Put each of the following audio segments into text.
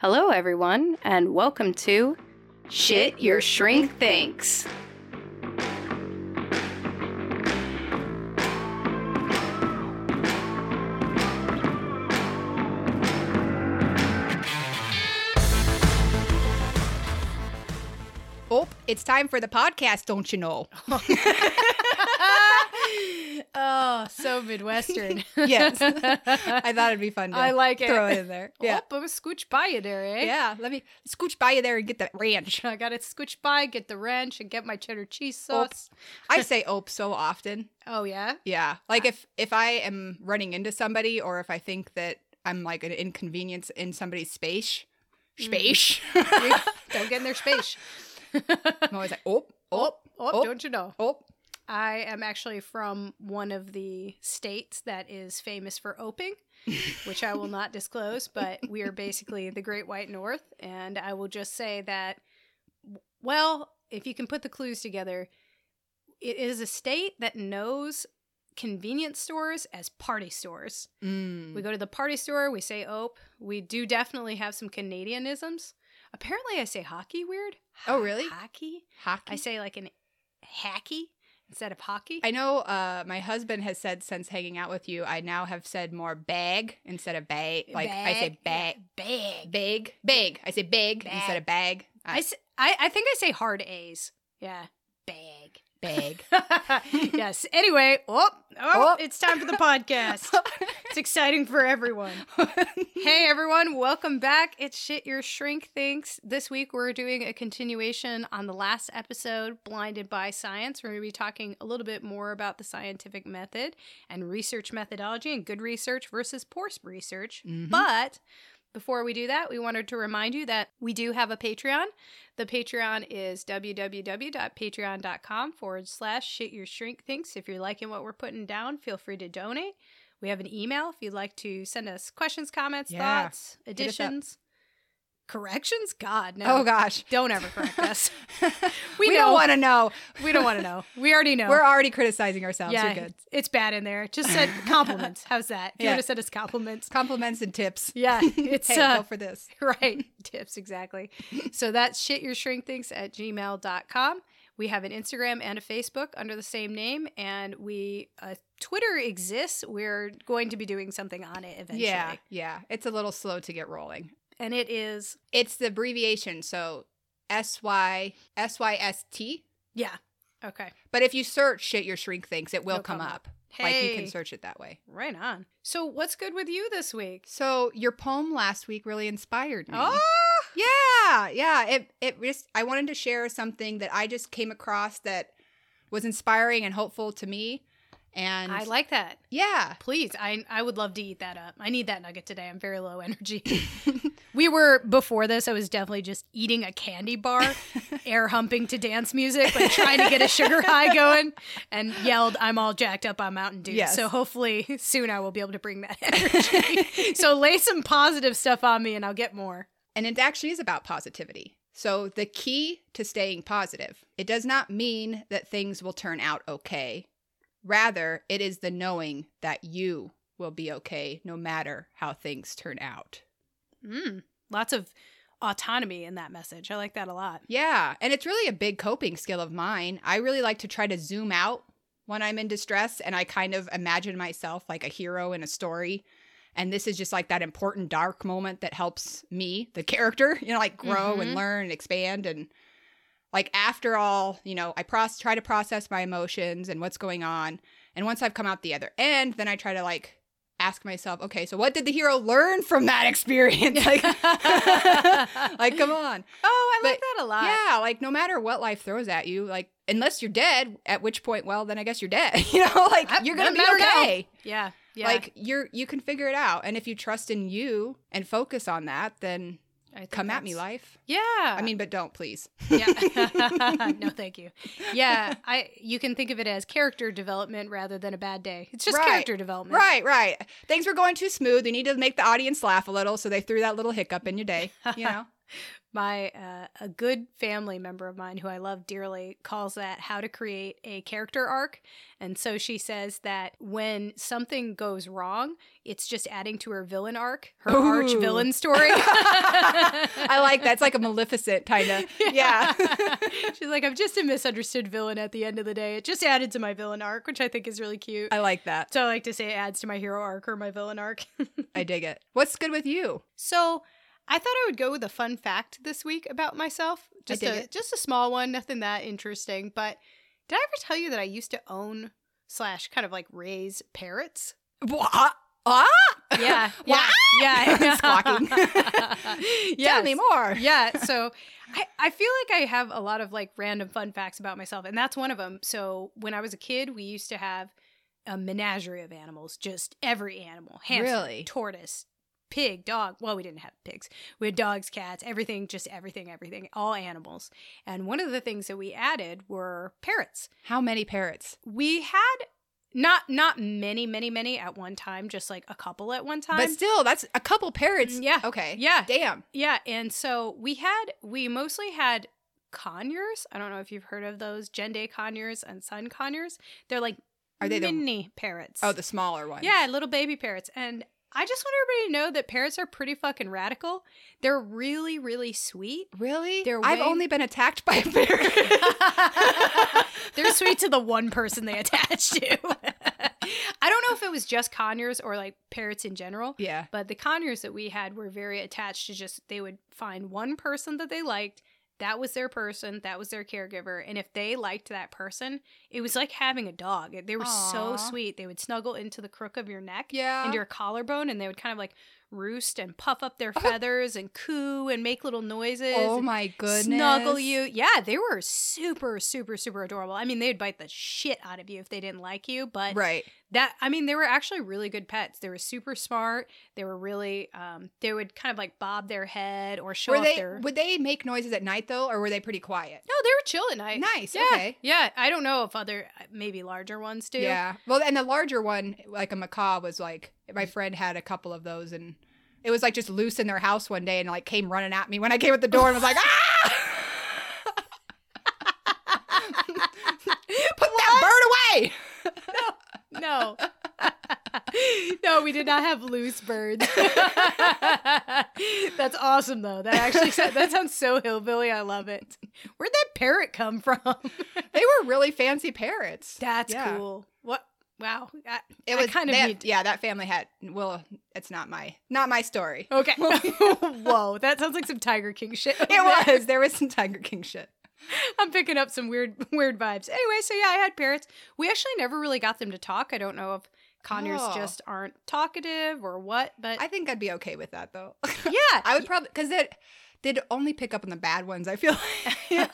Hello, everyone, and welcome to Shit Your Shrink Thinks. Oh, it's time for the podcast, don't you know? oh, so Midwestern. yes. I thought it'd be fun to I like it. throw it in there. Yeah. Oh, I'm gonna scooch by you there, eh? Yeah, let me scooch by you there and get that ranch. I got to scooch by, get the ranch, and get my cheddar cheese sauce. I say ope so often. Oh, yeah? Yeah. Like if if I am running into somebody or if I think that I'm like an inconvenience in somebody's space, space. Don't get in their space. I'm always like, oh, oh, Oh, Oh. don't you know? oh. I am actually from one of the states that is famous for oping, which I will not disclose, but we are basically the Great White North. And I will just say that, well, if you can put the clues together, it is a state that knows convenience stores as party stores. Mm. We go to the party store, we say ope. We do definitely have some Canadianisms. Apparently, I say hockey weird. Oh, really? Hockey? Hockey. I say like an hacky instead of hockey. I know uh, my husband has said since hanging out with you, I now have said more bag instead of bag. Like I say bag. Bag. big, Bag. I say big, Bag. instead of bag. I, s- I, I think I say hard A's. Yeah. Bag. yes. Anyway, oh, oh, Oh. it's time for the podcast. it's exciting for everyone. Hey everyone, welcome back. It's Shit Your Shrink Thinks. This week we're doing a continuation on the last episode, Blinded by Science. We're going to be talking a little bit more about the scientific method and research methodology and good research versus poor research. Mhm. But before we do that, we wanted to remind you that we do have a Patreon. The Patreon is www.patreon.com forward slash shit your shrink thinks. If you're liking what we're putting down, feel free to donate. We have an email if you'd like to send us questions, comments, Yeah. thoughts, additions, corrections. God, no. Oh gosh. Don't ever correct us. we We don't want to know. we don't want to know. We already know. We're already criticizing ourselves. yeah, You're good. it's bad in there. Just said compliments. How's that? If you Yeah. want to send us compliments. Compliments and tips. Yeah, it's hey, uh, go for this. right tips exactly so that's shit your shrink thinks at gmail.com we have an instagram and a facebook under the same name and we uh, twitter exists we're going to be doing something on it eventually Yeah, yeah. It's a little slow to get rolling. And it is It's the abbreviation, so S Y S Y S T. yeah okay But if you search "shit your shrink thinks," it will It'll come, come up. up. Like you can search it that way. right on so what's good with you this week So your poem last week really inspired me. oh yeah, yeah. It it just I wanted to share something that I just came across that was inspiring and hopeful to me. And i like that yeah, Please, I I would love to eat that up. I need that nugget today. I'm very low energy. we were before this. I was definitely just eating a candy bar, air humping to dance music, like trying to get a sugar high going, and yelled, "I'm all jacked up on Mountain Dew." Yes. So hopefully soon I will be able to bring that energy. so lay some positive stuff on me, and I'll get more. and it actually is about positivity. So the key to staying positive, it does not mean that things will turn out okay. Rather, it is the knowing that you will be okay no matter how things turn out. Mm, lots of autonomy in that message. I like that a lot. Yeah, and it's really a big coping skill of mine. I really like to try to zoom out when I'm in distress and I kind of imagine myself like a hero in a story. And this is just like that important dark moment that helps me, the character, you know, like grow Mhm. and learn and expand and like after all, you know, I try to process my emotions and what's going on. And once I've come out the other end, then I try to like ask myself, okay, so what did the hero learn from that experience? like, like come on. Oh, I like But- that a lot. Yeah, like no matter what life throws at you, like unless you're dead, at which point, well, then I guess you're dead. You know, like I- you're gonna be okay. Yeah. Yeah. Like you're you can figure it out, and if you trust in you and focus on that, then Come at me, life. Yeah. I mean, but don't please. yeah. no, thank you. Yeah, I you can think of it as character development rather than a bad day. It's just Right. character development. Right, right. Things were going too smooth. You need to make the audience laugh a little, so they threw that little hiccup in your day. You know. My uh, a good family member of mine who I love dearly calls that how to create a character arc, and so she says that when something goes wrong, it's just adding to her villain arc, her arch villain story. I like that. It's like a Maleficent kind of. Yeah. She's like, I'm just a misunderstood villain at the end of the day. It just added to my villain arc, which I think is really cute. I like that. so I like to say it adds to my hero arc or my villain arc. I dig it. What's good with you? so I thought I would go with a fun fact this week about myself. Just a it. just a small one, nothing that interesting. But did I ever tell you that I used to own slash kind of like raise parrots? What? Ah? Yeah. What? yeah. Yeah. Squawking. Tell me more. yeah so I, I feel like i have a lot of like random fun facts about myself and that's one of them so when i was a kid we used to have a menagerie of animals just every animal hamster Really? tortoise pig dog well we didn't have pigs we had dogs cats everything just everything everything all animals and one of the things that we added were parrots How many parrots? we had not not many many many at one time just like a couple at one time But still, that's a couple parrots. Mm, yeah. Okay. yeah Damn. yeah, and so we had we mostly had conures. I don't know if you've heard of those Jenday conures and sun conures. They're like Are they the- mini parrots? Oh, the smaller ones. yeah, little baby parrots. And I just want everybody to know that parrots are pretty fucking radical. They're really really sweet. Really? They're I've only been attacked by a parrot. They're sweet to the one person they attach to. I don't know if it was just Conures or like parrots in general. yeah. But the Conures that we had were very attached to just they would find one person that they liked. That was their person. That was their caregiver. And if they liked that person, it was like having a dog. They were so sweet. They would snuggle into the crook of your neck, Yeah. into your collarbone, and they would kind of like roost and puff up their feathers and coo and make little noises. oh my goodness. Snuggle you. Yeah, they were super, super, super adorable. I mean, they'd bite the shit out of you if they didn't like you, but Right. That I mean, they were actually really good pets. They were super smart. They were really um they would kind of like bob their head or show Were off they their would they make noises at night though, or were they pretty quiet? No, they were chill at night. Nice, Yeah. okay. Yeah. I don't know if other maybe larger ones do. Yeah. Well, and the larger one, like a macaw, was like my friend had a couple of those, and it was like just loose in their house one day, and like came running at me when I came at the door and was like, ah! Put that bird away! No. no, we did not have loose birds. That's awesome though. That actually that sounds so hillbilly. I love it. Where'd that parrot come from? They were really fancy parrots. That's Yeah. cool. What? Wow. I, It I was kind of had- need- yeah. That family had. Well, it's not my not my story. Okay. Whoa, that sounds like some Tiger King shit. It was. There was some Tiger King shit. I'm picking up some weird, weird vibes. Anyway, so yeah, I had parrots. We actually never really got them to talk. I don't know if conures Oh. just aren't talkative or what, but I think I'd be okay with that though. yeah, I would probably because it they'd only pick up on the bad ones. I feel like.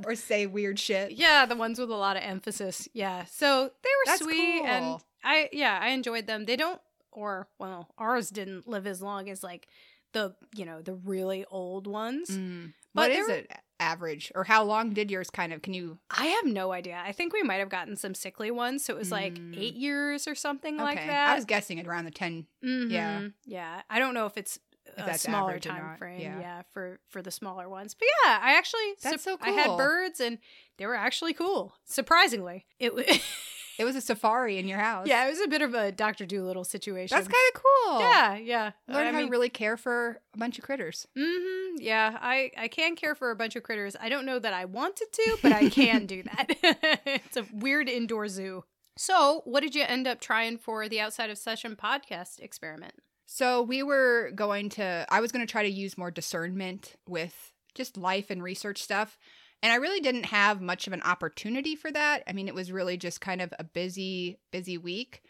or say weird shit. yeah, the ones with a lot of emphasis. Yeah, so they were That's sweet, and. I yeah, I enjoyed them. They don't, or well, ours didn't live as long as like the you know the really old ones. Mm. But What is were- it average, or how long did yours kind of? Can you? I have no idea. I think we might have gotten some sickly ones, so it was like Mm. eight years or something like that. I was guessing at around the ten. Yeah. Mhm. yeah. I don't know if it's a that's smaller time frame. yeah. Yeah. for for the smaller ones. But yeah, I actually That's so cool. I had birds and they were actually cool. Surprisingly, it was It was a safari in your house. yeah, it was a bit of a Doctor Dolittle situation. that's kind of cool. yeah, yeah. learn I how mean, to really care for a bunch of critters. hmm yeah, I I can care for a bunch of critters. I don't know that I wanted to, but I can do that. it's a weird indoor zoo. So, what did you end up trying for the outside of session podcast experiment? So we were going to. I was going to try to use more discernment with just life and research stuff. And I really didn't have much of an opportunity for that. I mean, it was really just kind of a busy, busy week.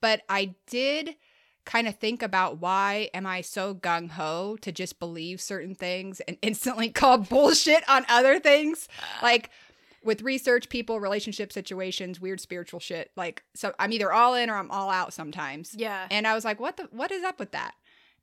But I did kind of think about why am I so gung ho to just believe certain things and instantly call bullshit on other things? Ah. Like with research, people, relationship situations, weird spiritual shit. Like, so I'm either all in or I'm all out sometimes. yeah, And I was like, what the what is up with that?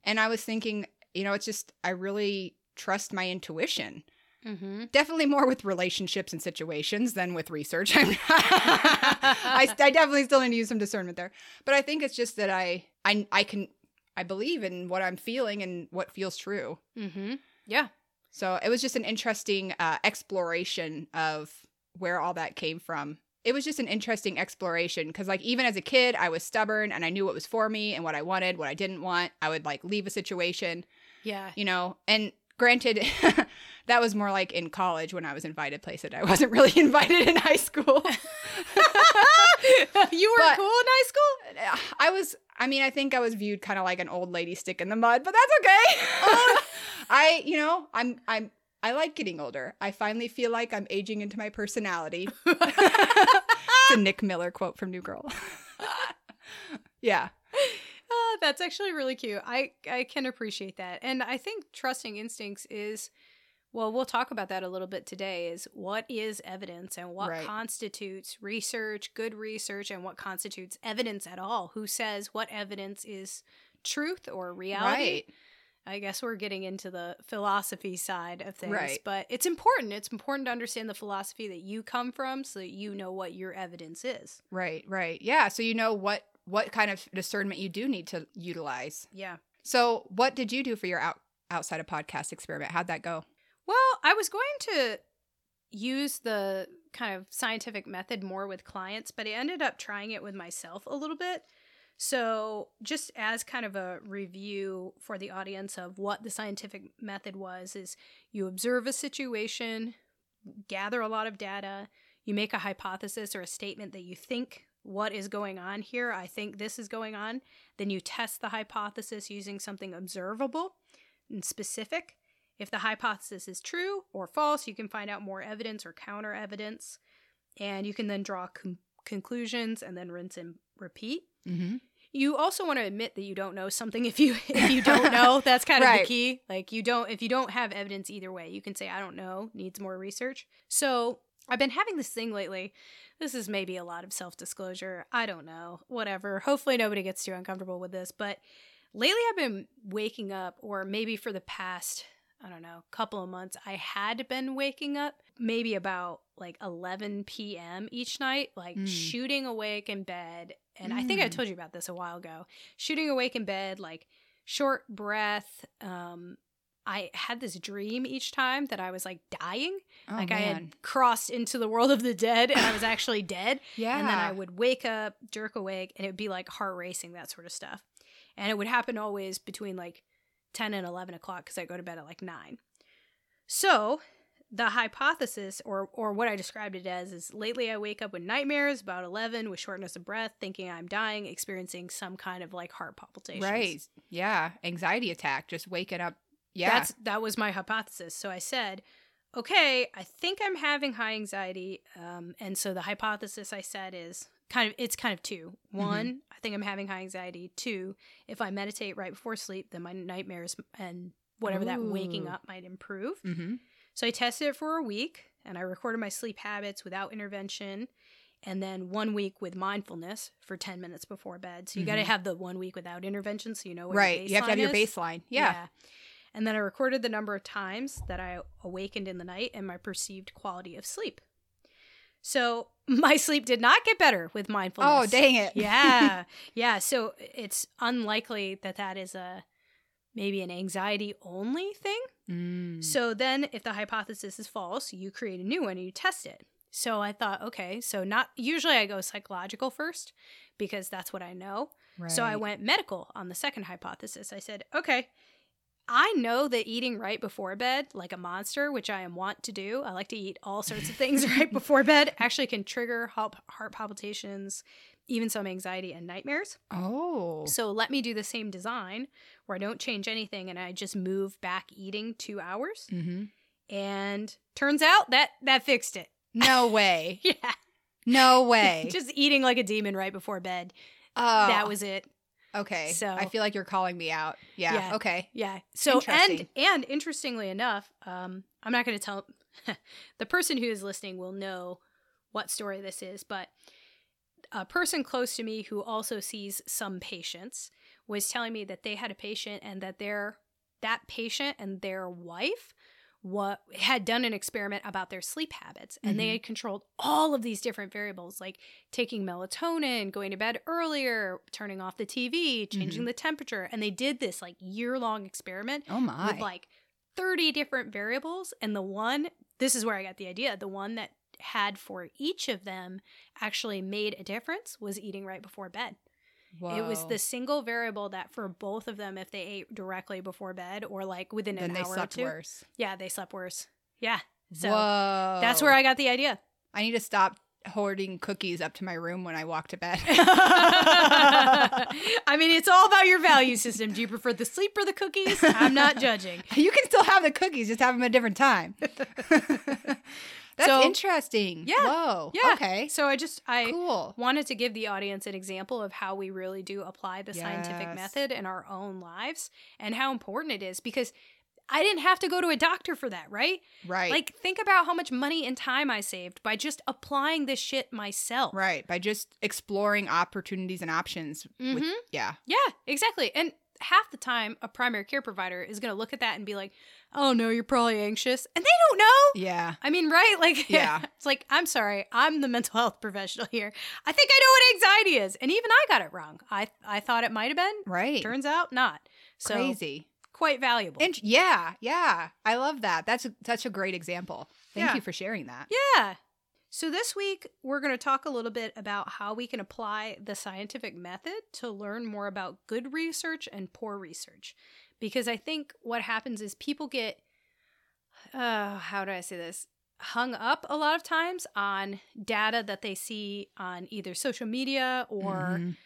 And I was thinking, you know, it's just I really trust my intuition. Mm-hmm. Definitely more with relationships and situations than with research. I, I definitely still need to use some discernment there, but I think it's just that I I I can I believe in what I'm feeling and what feels true. Mm-hmm. Yeah. So it was just an interesting uh, exploration of where all that came from. It was just an interesting exploration because, like, even as a kid, I was stubborn and I knew what was for me and what I wanted, what I didn't want. I would like leave a situation, Yeah. you know. And granted, that was more like in college when I was invited places. That I wasn't really invited in high school. you were But- cool in high school? I was, I mean, I think I was viewed kind of like an old lady stick in the mud, but that's okay. Oh. I, you know, I'm, I'm, I like getting older. I finally feel like I'm aging into my personality. it's a Nick Miller quote from New Girl. yeah. That's actually really cute. I I can appreciate that, and I think trusting instincts is. Well, we'll talk about that a little bit today. Is what is evidence and what Right. constitutes research, good research, and what constitutes evidence at all? Who says what evidence is truth or reality? Right. I guess we're getting into the philosophy side of things, Right. but it's important. It's important to understand the philosophy that you come from so that you know what your evidence is. Right. Right. Yeah. So you know what, what kind of discernment you do need to utilize. Yeah. So what did you do for your out, outside of podcast experiment? How'd that go? Well, I was going to use the kind of scientific method more with clients, but I ended up trying it with myself a little bit. So, just as kind of a review for the audience of what the scientific method was is you observe a situation, gather a lot of data, you make a hypothesis or a statement that you think what is going on here, I think this is going on, then you test the hypothesis using something observable and specific. If the hypothesis is true or false, you can find out more evidence or counter evidence, and you can then draw con- conclusions and then rinse and repeat. Mm-hmm. You also want to admit that you don't know something if you if you don't know. That's kind of Right. the key. Like you don't if you don't have evidence either way, you can say I don't know, needs more research. So, I've been having this thing lately. This is maybe a lot of self-disclosure. I don't know. Whatever. Hopefully nobody gets too uncomfortable with this, but lately I've been waking up or maybe for the past I don't know, couple of months, I had been waking up maybe about like 11 p.m. each night, like Mm. shooting awake in bed. And I think I Mm. told you about this a while ago. Shooting awake in bed, like short breath. Um, I had this dream each time that I was like dying, Oh, like I had crossed into the world of the dead and I was actually dead. yeah. And then I would wake up, jerk awake, and it would be like heart racing, that sort of stuff. And it would happen always between like 10 and 11 o'clock because I go to bed at like 9. So the hypothesis, or, or what I described it as, is lately I wake up with nightmares about 11 with shortness of breath, thinking I'm dying, experiencing some kind of like heart palpitations. Right. Yeah. Anxiety attack. Just waking up. Yeah. That's that was my hypothesis. So I said, okay, I think I'm having high anxiety, um, and so the hypothesis I said is kind of it's kind of two. One, I think I'm having high anxiety. Two, if I meditate right before sleep, then my nightmares and whatever that waking up might improve. mm-hmm. So I tested it for a week, and I recorded my sleep habits without intervention. And then one week with mindfulness for 10 minutes before bed. So you got to Mhm. have the one week without intervention so you know what Right. You have to have your baseline is. baseline. Yeah. And then I recorded the number of times that I awakened in the night and my perceived quality of sleep. So my sleep did not get better with mindfulness. Oh, dang it. yeah. Yeah. So it's unlikely that that is a maybe an anxiety only thing. Mm. So then if the hypothesis is false, you create a new one and you test it. So I thought, okay, so not usually I go psychological first because that's what I know. So I went medical on the second hypothesis. I said, okay, I know that eating right before bed, like a monster, which I am wont to do, I like to eat all sorts of things right before bed, actually can trigger heart heart palpitations, even some anxiety and nightmares. Oh. So let me do the same design where I don't change anything and I just move back eating two hours. Mm-hmm. And turns out that that fixed it. No way. Yeah. No way. just eating like a demon right before bed. oh, That was it. Okay. so- I feel like you're calling me out. Yeah. Yeah. Okay. Yeah. So and and interestingly enough, um, I'm not going to tell the person who is listening will know what story this is, but a person close to me who also sees some patients was telling me that they had a patient and that their that patient and their wife what had done an experiment about their sleep habits and they Mhm. had controlled all of these different variables like taking melatonin going to bed earlier turning off the tv changing the temperature and they did this like year long experiment Oh my. with like 30 different variables and the one this is where i got the idea the one that had for each of them actually made a difference was eating right before bed it was the single variable that for both of them if they ate directly before bed or like within Then an they hour slept or two worse. yeah they slept worse yeah so Whoa. that's where i got the idea I need to stop hoarding cookies up to my room when I walk to bed. i mean it's all about your value system do you prefer the sleep or the cookies i'm not judging you can still have the cookies, just have them at a different time. That's So- interesting. Yeah. Whoa. Yeah. Okay. so i just i Cool. wanted to give the audience an example of how we really do apply the scientific method in our own lives and how important it is because I didn't have to go to a doctor for that, right? Right. Like, think about how much money and time I saved by just applying this shit myself. right. By just exploring opportunities and options. With, Mhm. yeah. Yeah, exactly. And half the time, a primary care provider is going to look at that and be like, oh no, you're probably anxious. And they don't know. Yeah. I mean, right? Like, Yeah. it's like, I'm sorry, I'm the mental health professional here. I think I know what anxiety is. And even I got it wrong. I, I thought it might have been. Right. Turns out not. So, Crazy. quite valuable. And yeah, yeah. I love that. That's a, such a great example. Thank Yeah. you for sharing that. Yeah. So, this week, we're going to talk a little bit about how we can apply the scientific method to learn more about good research and poor research. Because I think what happens is people get, uh, how do I say this? Hung up a lot of times on data that they see on either social media or, Mhm.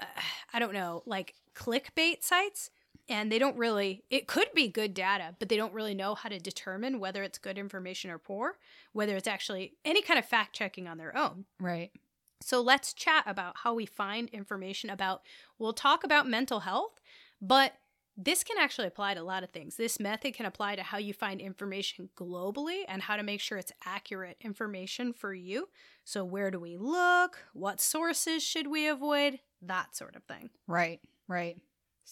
uh, I don't know, like clickbait sites. And they don't really, it could be good data, but they don't really know how to determine whether it's good information or poor, whether it's actually any kind of fact checking on their own. Right. So let's chat about how we find information about, we'll talk about mental health, but this can actually apply to a lot of things. This method can apply to how you find information globally and how to make sure it's accurate information for you. So, where do we look? What sources should we avoid? That sort of thing. Right, right.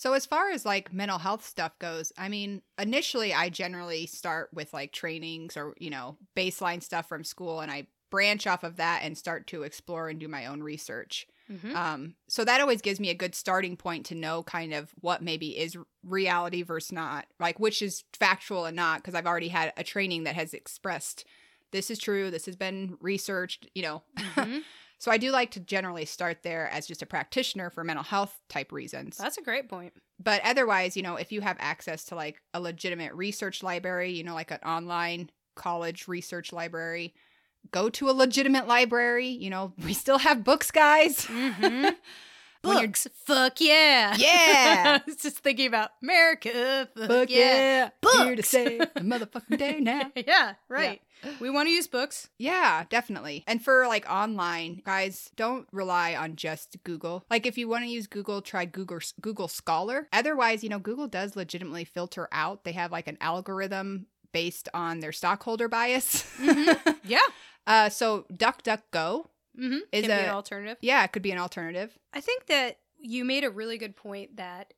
So as far as like mental health stuff goes, I mean, initially I generally start with like trainings or, you know, baseline stuff from school and I branch off of that and start to explore and do my own research. Mm-hmm. Um so that always gives me a good starting point to know kind of what maybe is reality versus not, like which is factual and not because I've already had a training that has expressed this is true, this has been researched, you know. Mhm. So I do like to generally start there as just a practitioner for mental health type reasons. That's a great point. but otherwise, you know, if you have access to like a legitimate research library, you know, like an online college research library, go to a legitimate library. You know, we still have books, guys. Mhm. Books, fuck yeah, Yeah. I was just thinking about America, fuck Book, yeah, yeah. Here to Books. say the motherfucking day now. yeah, right. We want to use books. Yeah, definitely. And for like online, guys, don't rely on just Google. Like if you want to use Google, try Google Google Scholar. Otherwise, you know, Google does legitimately filter out. They have like an algorithm based on their stockholder bias. Yeah. uh so DuckDuckGo, Mm-hmm. Is Can be a- an alternative. yeah, it could be an alternative. I think that you made a really good point that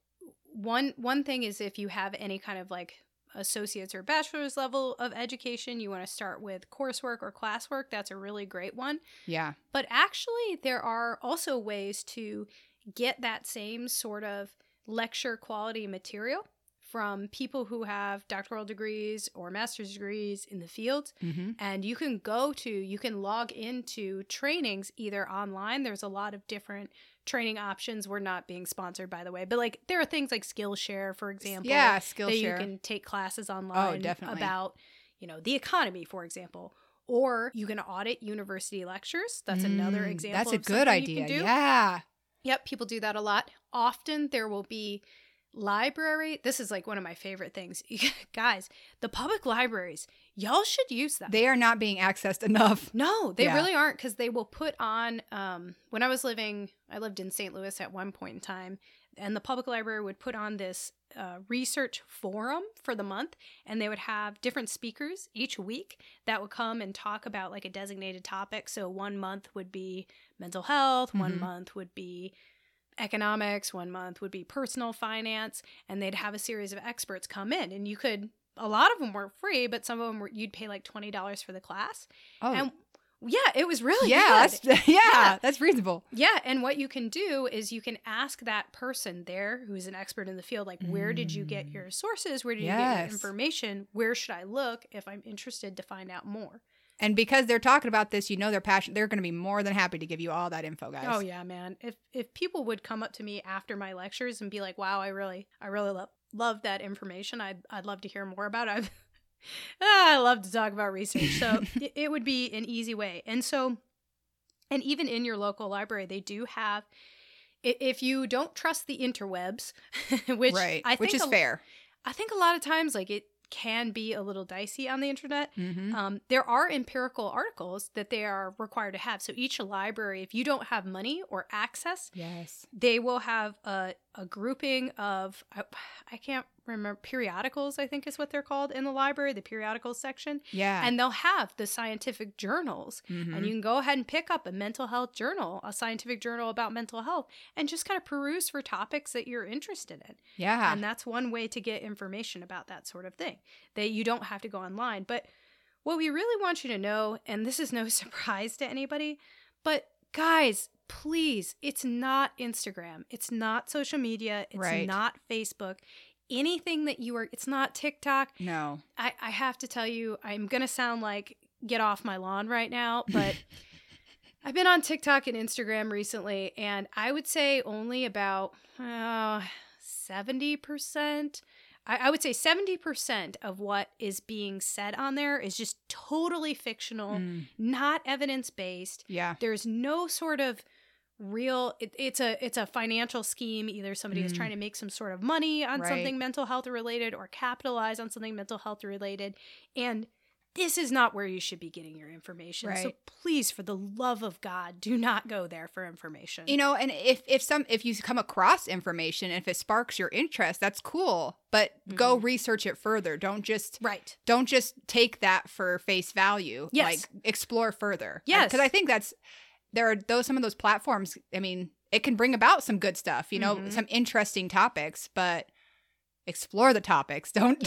one one thing is if you have any kind of like associates or bachelor's level of education, you want to start with coursework or classwork. That's a really great one. Yeah. But actually, there are also ways to get that same sort of lecture quality material from people who have doctoral degrees or master's degrees in the field. Mm-hmm. And you can go to, you can log into trainings either online. There's a lot of different training options. We're not being sponsored, by the way, but like there are things like Skillshare, for example Yeah, that Skillshare. you can take classes online oh, definitely. about you know the economy for example or you can audit university lectures that's another Mm, example That's a of good idea. Yeah. yep people do that a lot often there will be library this is like one of my favorite things guys the public libraries y'all should use them They are not being accessed enough. no, they Yeah. really aren't because they will put on. Um, when I was living, I lived in St. Louis at one point in time, and the public library would put on this uh, research forum for the month, and they would have different speakers each week that would come and talk about like a designated topic. So one month would be mental health, one Mhm. month would be economics, one month would be personal finance, and they'd have a series of experts come in, and you could. A lot of them were free, but some of them were you'd pay like twenty dollars for the class. Oh, And yeah, it was really yeah, good. that's, yeah, Yeah. that's reasonable. Yeah, and what you can do is you can ask that person there who's an expert in the field, like, where did you get Mm. your sources? Where did you get Yes. your information? Where should I look if I'm interested to find out more? And because they're talking about this, you know they're passionate. They're going to be more than happy to give you all that info, guys. Oh yeah, man. If if people would come up to me after my lectures and be like, "Wow, I really, I really love love that information. I'd I'd love to hear more about it." I've, Ah, I love to talk about research, so it, it would be an easy way. And so, and even in your local library, they do have. If you don't trust the interwebs, which right, I think which is a- fair. I think a lot of times, like it can be a little dicey on the internet. Mm-hmm. Um, there are empirical articles that they are required to have. So each library, if you don't have money or access, yes. they will have a, a grouping of I, I can't remember periodicals. I think is what they're called in the library, the periodicals section, Yeah. and they'll have the scientific journals. Mhm. And you can go ahead and pick up a mental health journal, a scientific journal about mental health, and just kind of peruse for topics that you're interested in. yeah. And that's one way to get information about that sort of thing. That you don't have to go online. But what we really want you to know, and this is no surprise to anybody, but guys, please, it's not Instagram. It's not social media. It's Right. not Facebook. Anything that you are, it's not TikTok. no. I, I have to tell you, I'm going to sound like get off my lawn right now, but I've been on TikTok and Instagram recently, and I would say only about uh, 70%. I, I would say 70% of what is being said on there is just totally fictional, Mm. not evidence based. Yeah. There's no sort of real it, it's a it's a financial scheme either somebody is Mm. trying to make some sort of money on Right. something mental health related or capitalize on something mental health related and this is not where you should be getting your information so please for the love of god do not go there for information You know, and if if some if you come across information, if it sparks your interest, that's cool. But go Mm-hmm. research it further. Don't just right don't just take that for face value. Yes. Like explore further. Yes. Because I think that's there are those some of those platforms, I mean, it can bring about some good stuff, you know, Mhm. some interesting topics, but explore the topics. Don't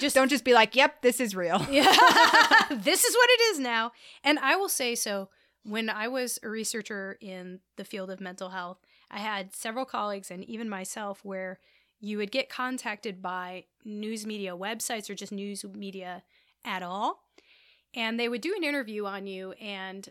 just don't just be like, Yep, this is real. Yeah. this is what it is now. And I will say so when I was a researcher in the field of mental health, I had several colleagues and even myself where you would get contacted by news media websites or just news media at all. And they would do an interview on you and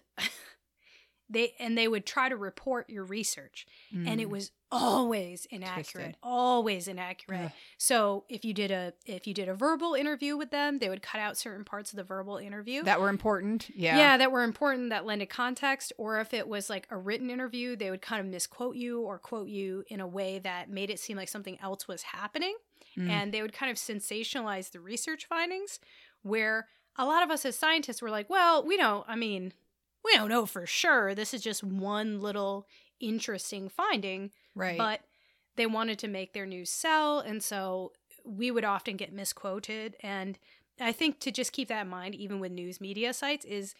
they and they would try to report your research and it Mm. was always inaccurate Twisted. always inaccurate so if you did a if you did a verbal interview with them they would cut out certain parts of the verbal interview that were important. Yeah. yeah that were important that lended context or if it was like a written interview they would kind of misquote you or quote you in a way that made it seem like something else was happening Mm. and they would kind of sensationalize the research findings where a lot of us as scientists were like well we don't i mean we don't know for sure. This is just one little interesting finding right. but they wanted to make their news sell and so we would often get misquoted. And i think to just keep that in mind even with news media sites is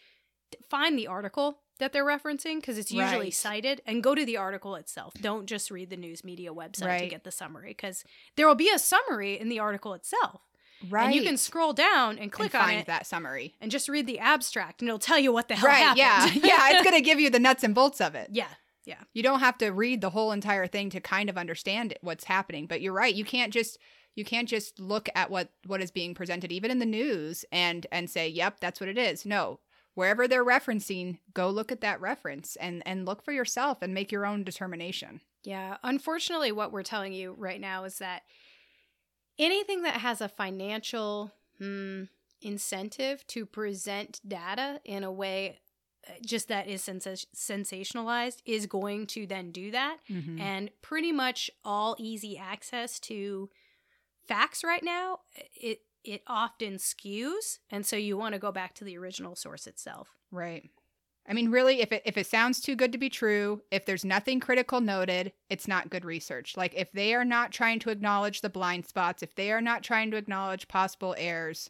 find the article that they're referencing because it's usually Right. cited and go to the article itself. Don't just read the news media website to get the summary because there will be a summary in the article itself right. and you can scroll down and click and on it that summary. and just read the abstract and it'll tell you what the hell Right. Yeah. happened yeah. It's going to give you the nuts and bolts of it. yeah Yeah. You don't have to read the whole entire thing to kind of understand what's happening. But you're right. You can't just you can't just look at what what is being presented even in the news and and say, "Yep, that's what it is." No. Wherever they're referencing, go look at that reference and and look for yourself and make your own determination. Yeah, unfortunately, what we're telling you right now is that anything that has a financial hmm, incentive to present data in a way uh, just that is sens- sensationalized is going to then do that. Mm. And pretty much all easy access to facts right now, it it often skews, and so you want to go back to the original source itself. Right. I mean, really, if it if it sounds too good to be true, if there's nothing critical noted, it's not good research. Like if they are not trying to acknowledge the blind spots, if they are not trying to acknowledge possible errors,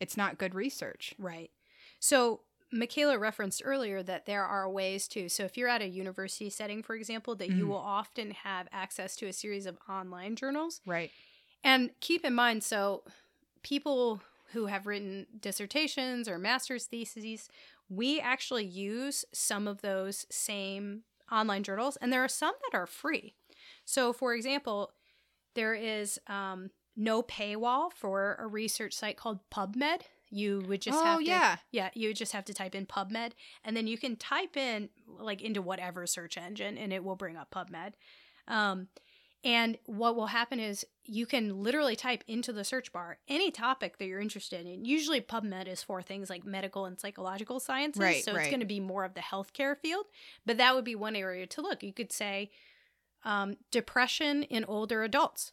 it's not good research. Right. So Michaela referenced earlier that there are ways to. So, if you're at a university setting, for example, that you Mhm. will often have access to a series of online journals. Right. And keep in mind, so people who have written dissertations or master's theses, we actually use some of those same online journals, and there are some that are free. So, for example, there is um, no paywall for a research site called PubMed. You would just oh have to, yeah. yeah, you would just have to type in PubMed, and then you can type in like into whatever search engine, and it will bring up PubMed. Um, and what will happen is you can literally type into the search bar any topic that you're interested in. Usually, PubMed is for things like medical and psychological sciences, Right, so it's going to be more of the healthcare field. But that would be one area to look. You could say um, depression in older adults,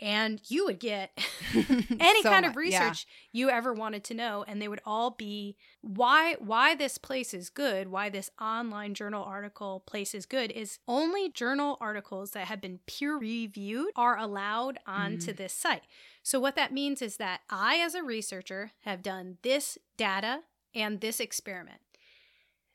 and you would get any So kind of mu- yeah. research you ever wanted to know and they would all be why why this place is good why this online journal article place is good is only journal articles that have been peer reviewed are allowed onto Mm. this site so what that means is that i as a researcher have done this data and this experiment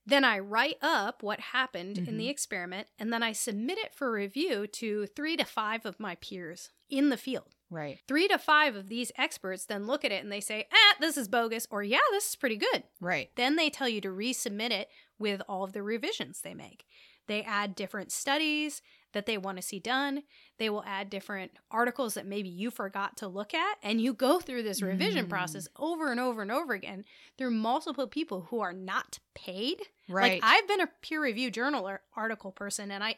then I write up what happened in the Mhm. experiment and then I submit it for review to three to five of my peers in the field Right. three to five of these experts then look at it and they say, ah, this is bogus, or yeah, this is pretty good. Right. Then they tell you to resubmit it with all of the revisions they make. They add different studies that they want to see done. They will add different articles that maybe you forgot to look at. And you go through this revision Mm. process over and over and over again through multiple people who are not paid. Right. Like I've been a peer review journal or article person and I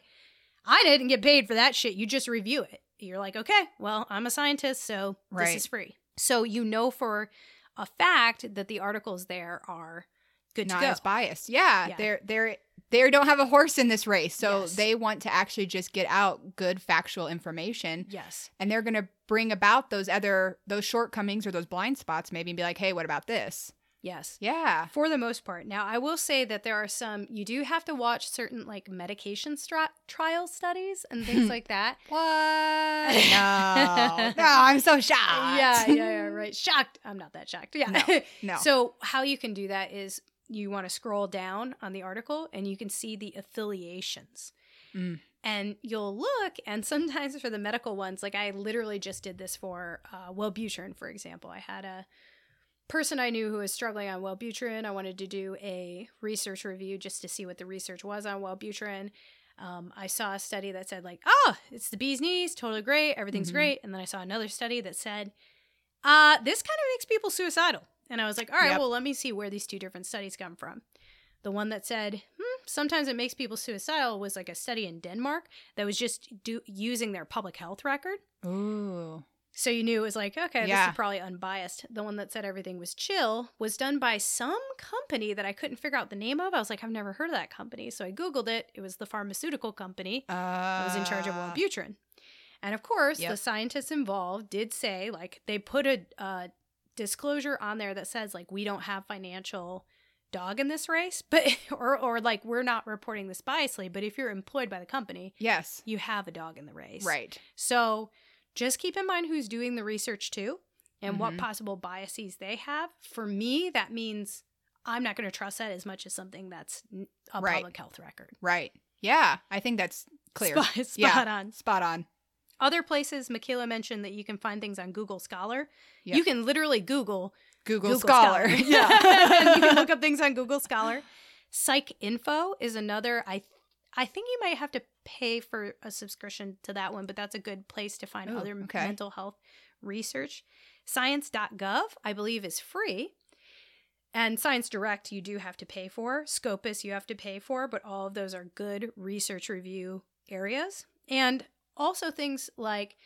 I didn't get paid for that shit. You just review it. You're like, "Okay, well, I'm a scientist, so Right. this is free." So you know for a fact that the articles there are good not go. as biased. Yeah, Yeah. they're they're they don't have a horse in this race, so Yes. they want to actually just get out good factual information, yes. and they're going to bring about those other those shortcomings or those blind spots, maybe, and be like, hey, what about this? Yes. Yeah, For the most part. Now, I will say that there are some you do have to watch certain like medication stra- trial studies and things like that. what? no, no, I'm so shocked. Yeah, yeah, yeah, right. Shocked. I'm not that shocked. Yeah. No, no. So, how you can do that is you want to scroll down on the article and you can see the affiliations. Mm. And you'll look, and sometimes for the medical ones, like I literally just did this for uh, Wellbutrin, for example. I had a person I knew who was struggling on Wellbutrin. I wanted to do a research review just to see what the research was on Wellbutrin. Um, I saw a study that said, like, oh, it's the bee's knees, totally great, everything's Mhm. great. And then I saw another study that said, uh, this kind of makes people suicidal. And I was like, all right, Yep. well, let me see where these two different studies come from. The one that said, hmm, sometimes it makes people suicidal was like a study in Denmark that was just do- using their public health record. Ooh, So you knew it was like, okay, this is probably unbiased. The one that said everything was chill was done by some company that I couldn't figure out the name of. I was like, I've never heard of that company. So I Googled it. It was the pharmaceutical company uh, that was in charge of Wellbutrin. And of course, Yep. the scientists involved did say, like, they put a uh, disclosure on there that says, like, we don't have financial dog in this race, but or or like we're not reporting this biasly. But if you're employed by the company, Yes, you have a dog in the race, right. So just keep in mind who's doing the research too, and what Mhm. possible biases they have. For me, that means I'm not going to trust that as much as something that's a Right. public health record. Right. Yeah, I think that's clear. Spot, spot Yeah. on. Spot on. Other places, Michaela mentioned that you can find things on Google Scholar. Yep. You can literally Google Google, Scholar. Yeah. and you can look up things on Google Scholar. PsycINFO is another. I I think you might have to pay for a subscription to that one, but that's a good place to find Ooh, other okay. mental health research. Science.gov, I believe, is free. And Science Direct, you do have to pay for. Scopus, you have to pay for, but all of those are good research review areas. And also things like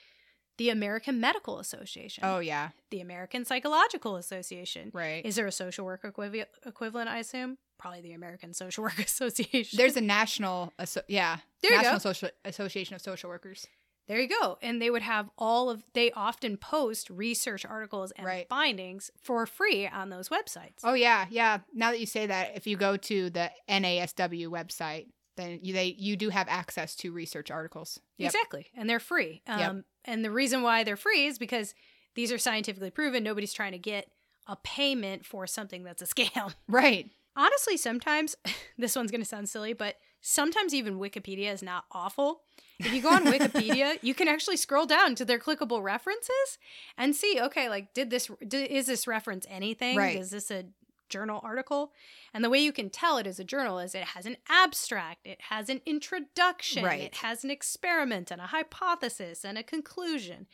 the American Medical Association, Oh yeah, the American Psychological Association. right. Is there a social work equiv- equivalent, I assume? Probably the American Social Work Association. There's a national, yeah, There you National go. Social Association of Social Workers. There you go. And they would have all of, they often post research articles and Right. findings for free on those websites. Oh yeah, yeah. Now that you say that, if you go to the NASW website, then you they you do have access to research articles. Yep. Exactly. And they're free. Um, Yep. And the reason why they're free is because these are scientifically proven. Nobody's trying to get a payment for something that's a scam. Right. honestly, sometimes this one's going to sound silly, but sometimes even Wikipedia is not awful. If you go on Wikipedia, you can actually scroll down to their clickable references and see, okay, like did this did, is this reference anything? Right. Is this a journal article? And the way you can tell it is a journal is it has an abstract, it has an introduction, Right. it has an experiment and a hypothesis and a conclusion.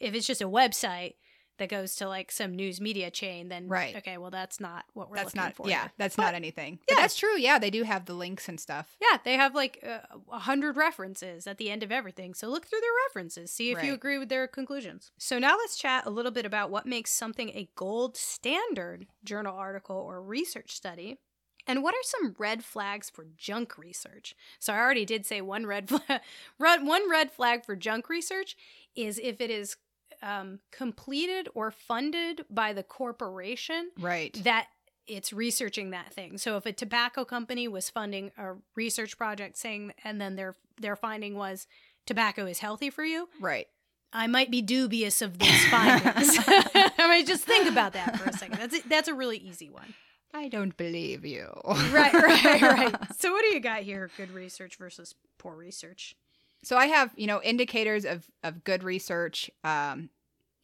If it's just a website that goes to like some news media chain, then Right. okay, well that's not what we're that's looking not for. yeah here. that's But- not anything but that's true yeah they do have the links and stuff Yeah, they have like uh, a hundred references at the end of everything. So look through their references, see if you agree with their conclusions. So now let's chat a little bit about what makes something a gold standard journal article or research study. And what are some red flags for junk research? So I already did say one red flag. one red flag for junk research is if it is um, completed or funded by the corporation right that it's researching that thing. So if a tobacco company was funding a research project saying and then their their finding was tobacco is healthy for you, right I might be dubious of those findings. I might just think about that for a second. That's a, that's a really easy one. i don't believe you Right, right, right. So what do you got here? Good research versus poor research. So i have you know indicators of of good research um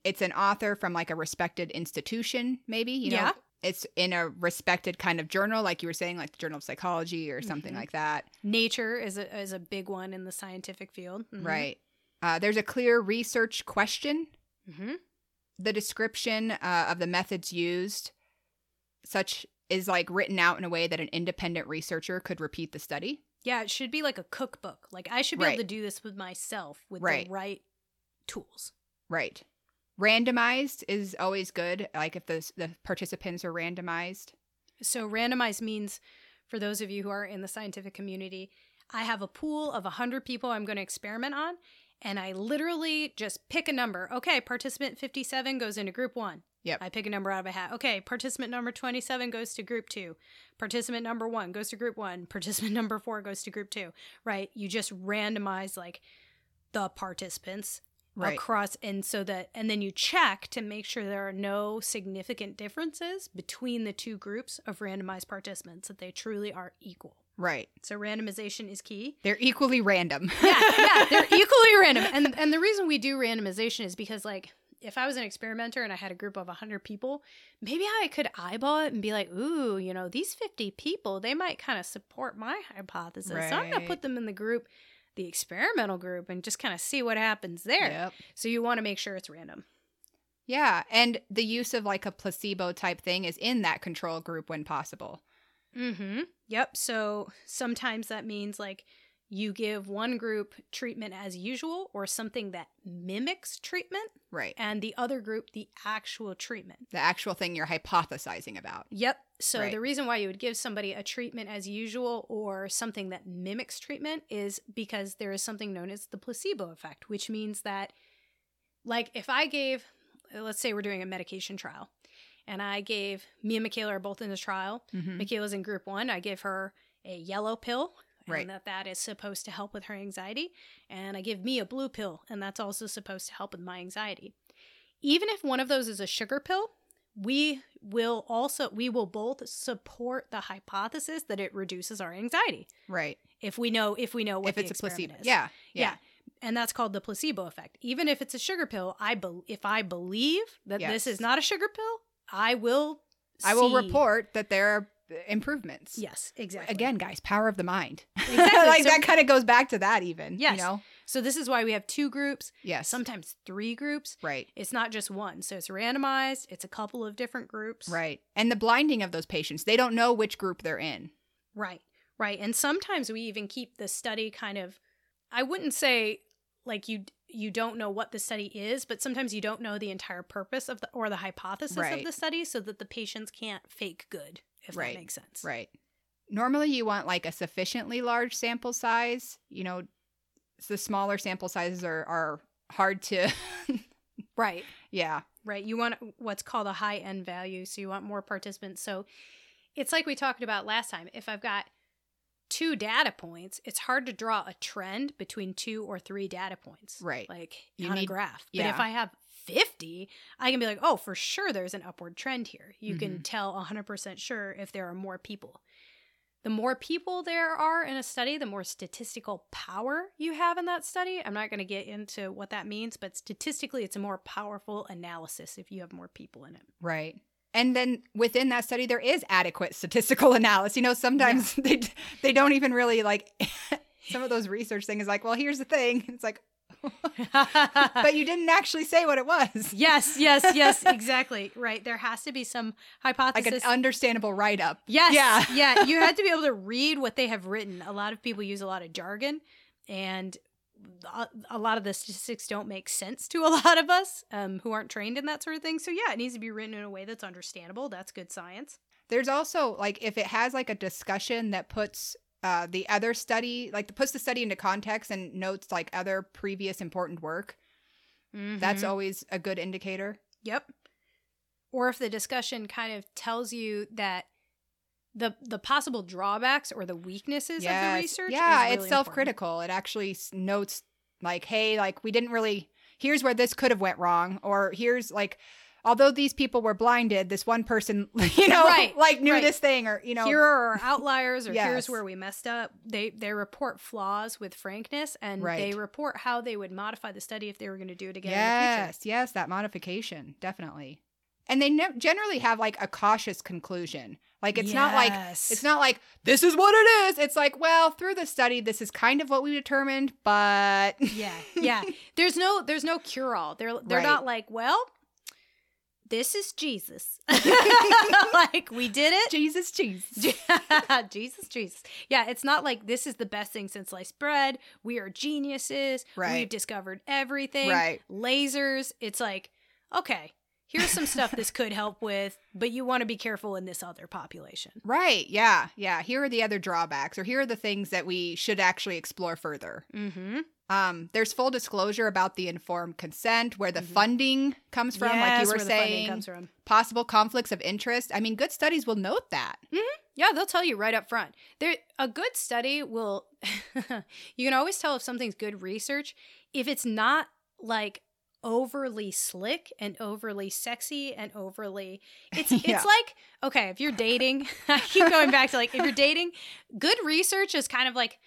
it's an author from like a respected institution maybe you know Yeah. it's in a respected kind of journal like you were saying like the journal of psychology or something Mhm. like that Nature is a is a big one in the scientific field. Mhm. right uh, there's a clear research question Mhm. the description uh, of the methods used such is like written out in a way that an independent researcher could repeat the study Yeah, it should be like a cookbook. Like I should be Right. able to do this with myself with Right. the right tools. right randomized is always good like if the the participants are randomized So randomized means for those of you who are in the scientific community, I have a pool of 100 people I'm going to experiment on and I literally just pick a number. Okay, participant 57 goes into group 1. Yep. I pick a number out of a hat. Okay, participant number 27 goes to group 2. Participant number 1 goes to group 1. Participant number 4 goes to group 2. Right? You just randomize like the participants right across and so that and then you check to make sure there are no significant differences between the two groups of randomized participants that they truly are equal right so randomization is key they're equally random yeah yeah they're equally random and and the reason we do randomization is because like if I was an experimenter and I had a group of 100 people, maybe I could eyeball it and be like, ooh, you know, these 50 people, they might kind of support my hypothesis. So I'm going to put them in the group, the experimental group, and just kind of see what happens there. Yep. So you want to make sure it's random. Yeah, and the use of like a placebo type thing is in that control group when possible. Mm-hmm. Yep. So sometimes that means like you give one group treatment as usual or something that mimics treatment, Right. and the other group the actual treatment. The actual thing you're hypothesizing about. Yep. So Right. the reason why you would give somebody a treatment as usual or something that mimics treatment is because there is something known as the placebo effect, which means that, like, if I gave, let's say we're doing a medication trial, and I gave me and Michaela are both in the trial. Mhm. Michaela's in group one. I give her a yellow pill, and Right. that that is supposed to help with her anxiety. And I give me a blue pill, and that's also supposed to help with my anxiety. Even if one of those is a sugar pill, we will also we will both support the hypothesis that it reduces our anxiety Right. if we know if we know what if it's a placebo. Yeah. Yeah. Yeah. and that's called the placebo effect. Even if it's a sugar pill, I be- if I believe that this is not a sugar pill, I will. I will report that there are improvements. Yes, exactly. Again, guys, power of the mind. Exactly. like So- that kind of goes back to that even. Yes. You know? So this is why we have two groups, Yes. sometimes three groups. right. It's not just one. So it's randomized. It's a couple of different groups. Right. And the blinding of those patients, they don't know which group they're in. Right. Right. And sometimes we even keep the study kind of I wouldn't say like you you don't know what the study is, but sometimes you don't know the entire purpose of the or the hypothesis Right. of the study so that the patients can't fake good, if Right. that makes sense. Right. Normally, you want like a sufficiently large sample size. You know, the smaller sample sizes are, are hard to. Right. yeah. Right. You want what's called a high N value. So you want more participants. So it's like we talked about last time. If I've got two data points, it's hard to draw a trend between two or three data points. Right. Like You on a need- graph. But if. I have 50, I can be like, oh, for sure there's an upward trend here. You Mm-hmm. can tell 100% sure if there are more people. The more people there are in a study, the more statistical power you have in that study. I'm not going to get into what that means, but statistically, it's a more powerful analysis if you have more people in it. Right. And then within that study, there is adequate statistical analysis. You know, sometimes they they don't even really like some of those research things. Like, well, here's the thing. It's like, but you didn't actually say what it was. yes, yes, yes, exactly. Right. There has to be some hypothesis. Like an understandable write up. Yes. Yeah. yeah. You had to be able to read what they have written. A lot of people use a lot of jargon, and a, lot of the statistics don't make sense to a lot of us um, who aren't trained in that sort of thing. So, yeah, it needs to be written in a way that's understandable. That's good science. There's also like if it has like a discussion that puts uh, the other study, like puts the study into context and notes like other previous important work. That's Mhm. always a good indicator. Yep. Or if the discussion kind of tells you that the the possible drawbacks or the weaknesses of the research. Yeah, is it's self-critical. It actually notes like, hey, like we didn't really. Here's where this could have went wrong, or here's like, although these people were blinded, this one person, you know, Right, like knew right. this thing, or you know, here are our outliers or Yes. here's where we messed up they they report flaws with frankness and Right. they report how they would modify the study if they were going to do it again in the future yes, yes, that modification definitely. And they ne- generally have like a cautious conclusion. Like it's not like it's not like this is what it is. It's like, well, through the study, this is kind of what we determined, but yeah yeah there's no there's no cure all they're they're Right. not like well this is jesus like we did it Jesus, Jesus. Jesus, Jesus. Yeah, it's not like this is the best thing since sliced bread. We are geniuses. Right. We've discovered everything. Right. Lasers. It's like, okay, here's some stuff this could help with, but you want to be careful in this other population. Right. Yeah. Yeah. Here are the other drawbacks, or here are the things that we should actually explore further. Mm-hmm. Um, there's full disclosure about the informed consent, where the Mhm. funding comes from, like you were where the funding saying, comes from. possible conflicts of interest. I mean, good studies will note that. Yeah, they'll tell you right up front. There a good study will you can always tell if something's good research if it's not like overly slick and overly sexy and overly it's Yeah. it's like okay, if you're dating, I keep going back to like if you're dating, good research is kind of like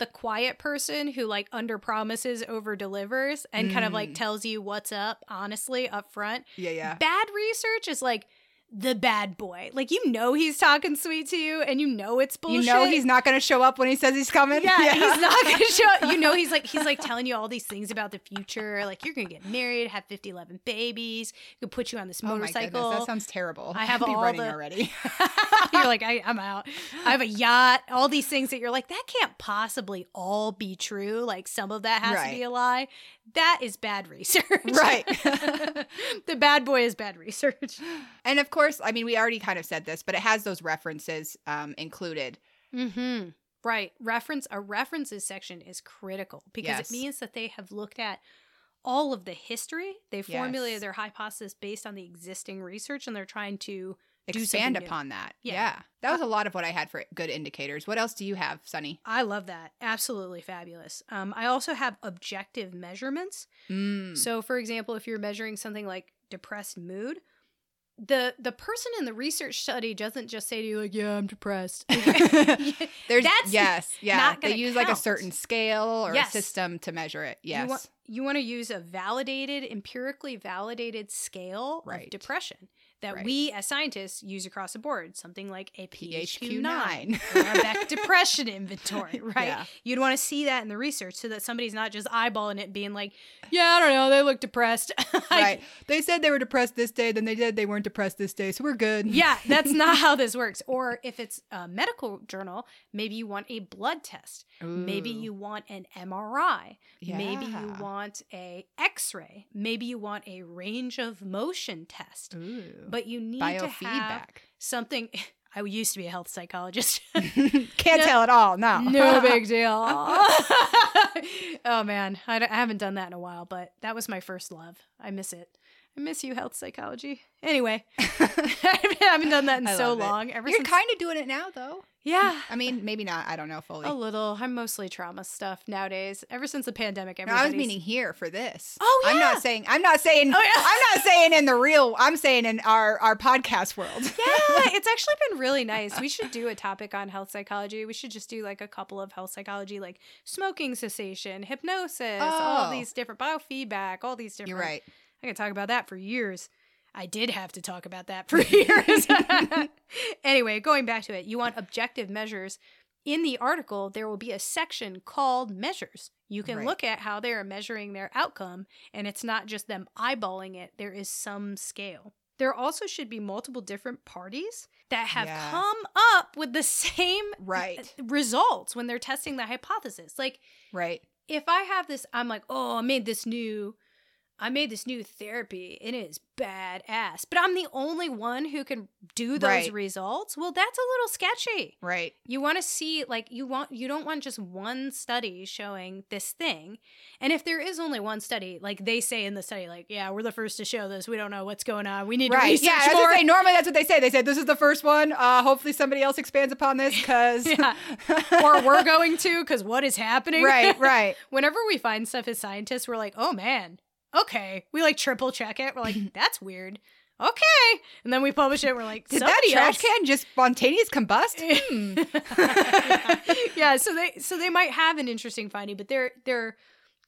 the quiet person who like under promises over delivers and kind of like Mm. tells you what's up honestly up front Yeah. Yeah. bad research is like the bad boy. Like you know he's talking sweet to you and you know it's bullshit. You know he's not going to show up when he says he's coming. yeah, he's not gonna show up. you know he's like he's like telling you all these things about the future. Like you're gonna get married, have 50, 11 babies, could put you on this Oh motorcycle. goodness, that sounds terrible. I have I'd be all running the- already. you're like, I, I'm out. I have a yacht, all these things that you're like, that can't possibly all be true. Like some of that has to be a lie. That is bad research. Right. the bad boy is bad research. and of course, I mean, we already kind of said this, but it has those references um, included. Mm-hmm. Right. Reference a references section is critical because Yes. it means that they have looked at all of the history. They formulated Yes. their hypothesis based on the existing research and they're trying to Expand something new. upon that. Yeah. Yeah. That was a lot of what I had for good indicators. What else do you have, Sunny? I love that. Absolutely fabulous. Um, I also have objective measurements. Mm. So, for example, if you're measuring something like depressed mood, the the person in the research study doesn't just say to you like, "Yeah, I'm depressed." There's That's yes, yeah. They use like a certain scale or Yes. a system to measure it. Yes. You want you want to use a validated, empirically validated scale Right. of depression that Right. we as scientists use across the board. Something like a PHQ nine PHQ-9. or a Beck depression inventory, right? Yeah. You'd want to see that in the research so that somebody's not just eyeballing it, being like, "Yeah, I don't know, they look depressed." right. They said they were depressed this day, then they said they weren't depressed this day, so we're good. yeah, that's not how this works. Or if it's a medical journal, maybe you want a blood test. Maybe you want an MRI. Maybe you want a X-ray. Maybe you want a range of motion test. Ooh. But you need to have something. I used to be a health psychologist. Can't No- tell at all. No. no big deal. oh man, I haven't done that in a while, but that was my first love. I miss it. I miss you, health psychology. Anyway, I haven't done that in I so it. long. Ever You're since, kind of doing it now, though. Yeah, I mean, maybe not. I don't know fully. a little. I'm mostly trauma stuff nowadays. Ever since the pandemic, No, I was meaning here for this. Oh, yeah. I'm not saying. I'm not saying. Oh, yeah. I'm not saying in the real. I'm saying in our our podcast world. yeah, it's actually been really nice. We should do a topic on health psychology. We should just do like a couple of health psychology, like smoking cessation, hypnosis, all Oh. these different biofeedback, all these different. You're right. I could talk about that for years. I did have to talk about that for years. anyway, going back to it, you want objective measures. In the article, there will be a section called measures. You can Right. look at how they are measuring their outcome, and it's not just them eyeballing it, there is some scale. There also should be multiple different parties that have Yeah. come up with the same Right. results when they're testing the hypothesis. Like, Right. if I have this, I'm like, oh, I made this new, I made this new therapy it is badass. But I'm the only one who can do those Right. results. Well, that's a little sketchy. Right. You want to see like you want you don't want just one study showing this thing. And if there is only one study, like they say in the study, like, yeah, we're the first to show this. We don't know what's going on. We need to research Yeah. More. say, normally that's what they say. They said this is the first one. Uh, hopefully somebody else expands upon this because. Yeah. or we're going to because what is happening? right. Right. whenever we find stuff as scientists, we're like, oh man, okay. We like triple check it. We're like, that's weird. Okay. And then we publish it. We're like, Did that trash else. can just spontaneous combust? Hmm. yeah, so they so they might have an interesting finding, but they're they're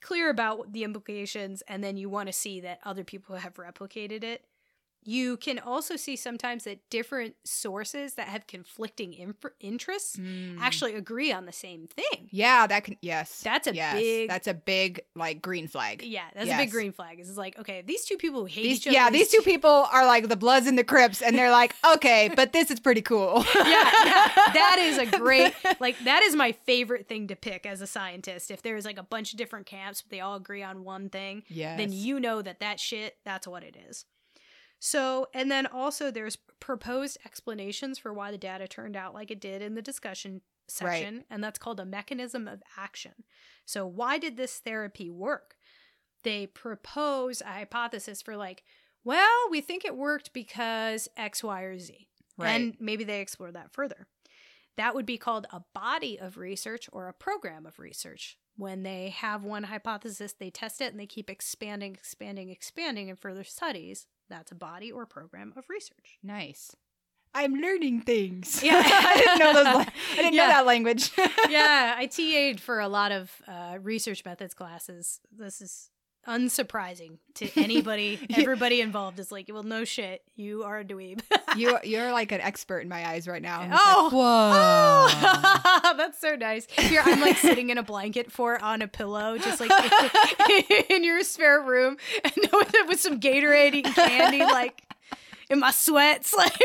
clear about the implications, and then you want to see that other people have replicated it. You can also see sometimes that different sources that have conflicting inf- interests Mm. actually agree on the same thing. Yeah, that can. Yes, That's a yes, big- That's a big like green flag. Yeah, that's a big green flag. It's like, okay, these two people who hate These, each other. yeah, these two people are like the Bloods and the Crips, and they're like, okay, but this is pretty cool. yeah, yeah, that is a great like that is my favorite thing to pick as a scientist. If there's like a bunch of different camps, but they all agree on one thing, Yes. then you know that that shit that's what it is. So, and then also there's proposed explanations for why the data turned out like it did in the discussion section, and that's called a mechanism of action. So, why did this therapy work? They propose a hypothesis for like, well, we think it worked because X, Y, or Z. Right. And maybe they explore that further. That would be called a body of research or a program of research. When they have one hypothesis, they test it and they keep expanding, expanding, expanding in further studies. That's a body or program of research. nice. I'm learning things. Yeah. I didn't know those. la- I didn't Yeah. know that language. yeah, I TA'd for a lot of uh, research methods classes. This is unsurprising to anybody. Yeah. Everybody involved is like, well, no shit, you are a dweeb. you you're like an expert in my eyes right now. I'm Oh. like, whoa. Oh, that's so nice. Here, I'm like sitting in a blanket for on a pillow, just like in your spare room, and with, with some Gatorade, eating candy, like in my sweats. Like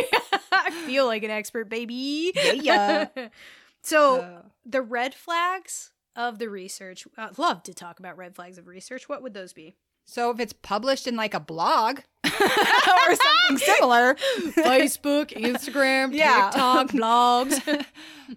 I feel like an expert, baby. Yeah. so Uh, the red flags of the research. I'd love to talk about red flags of research. What would those be? so if it's published in like a blog or something similar, Facebook, Instagram, Yeah. TikTok, blogs.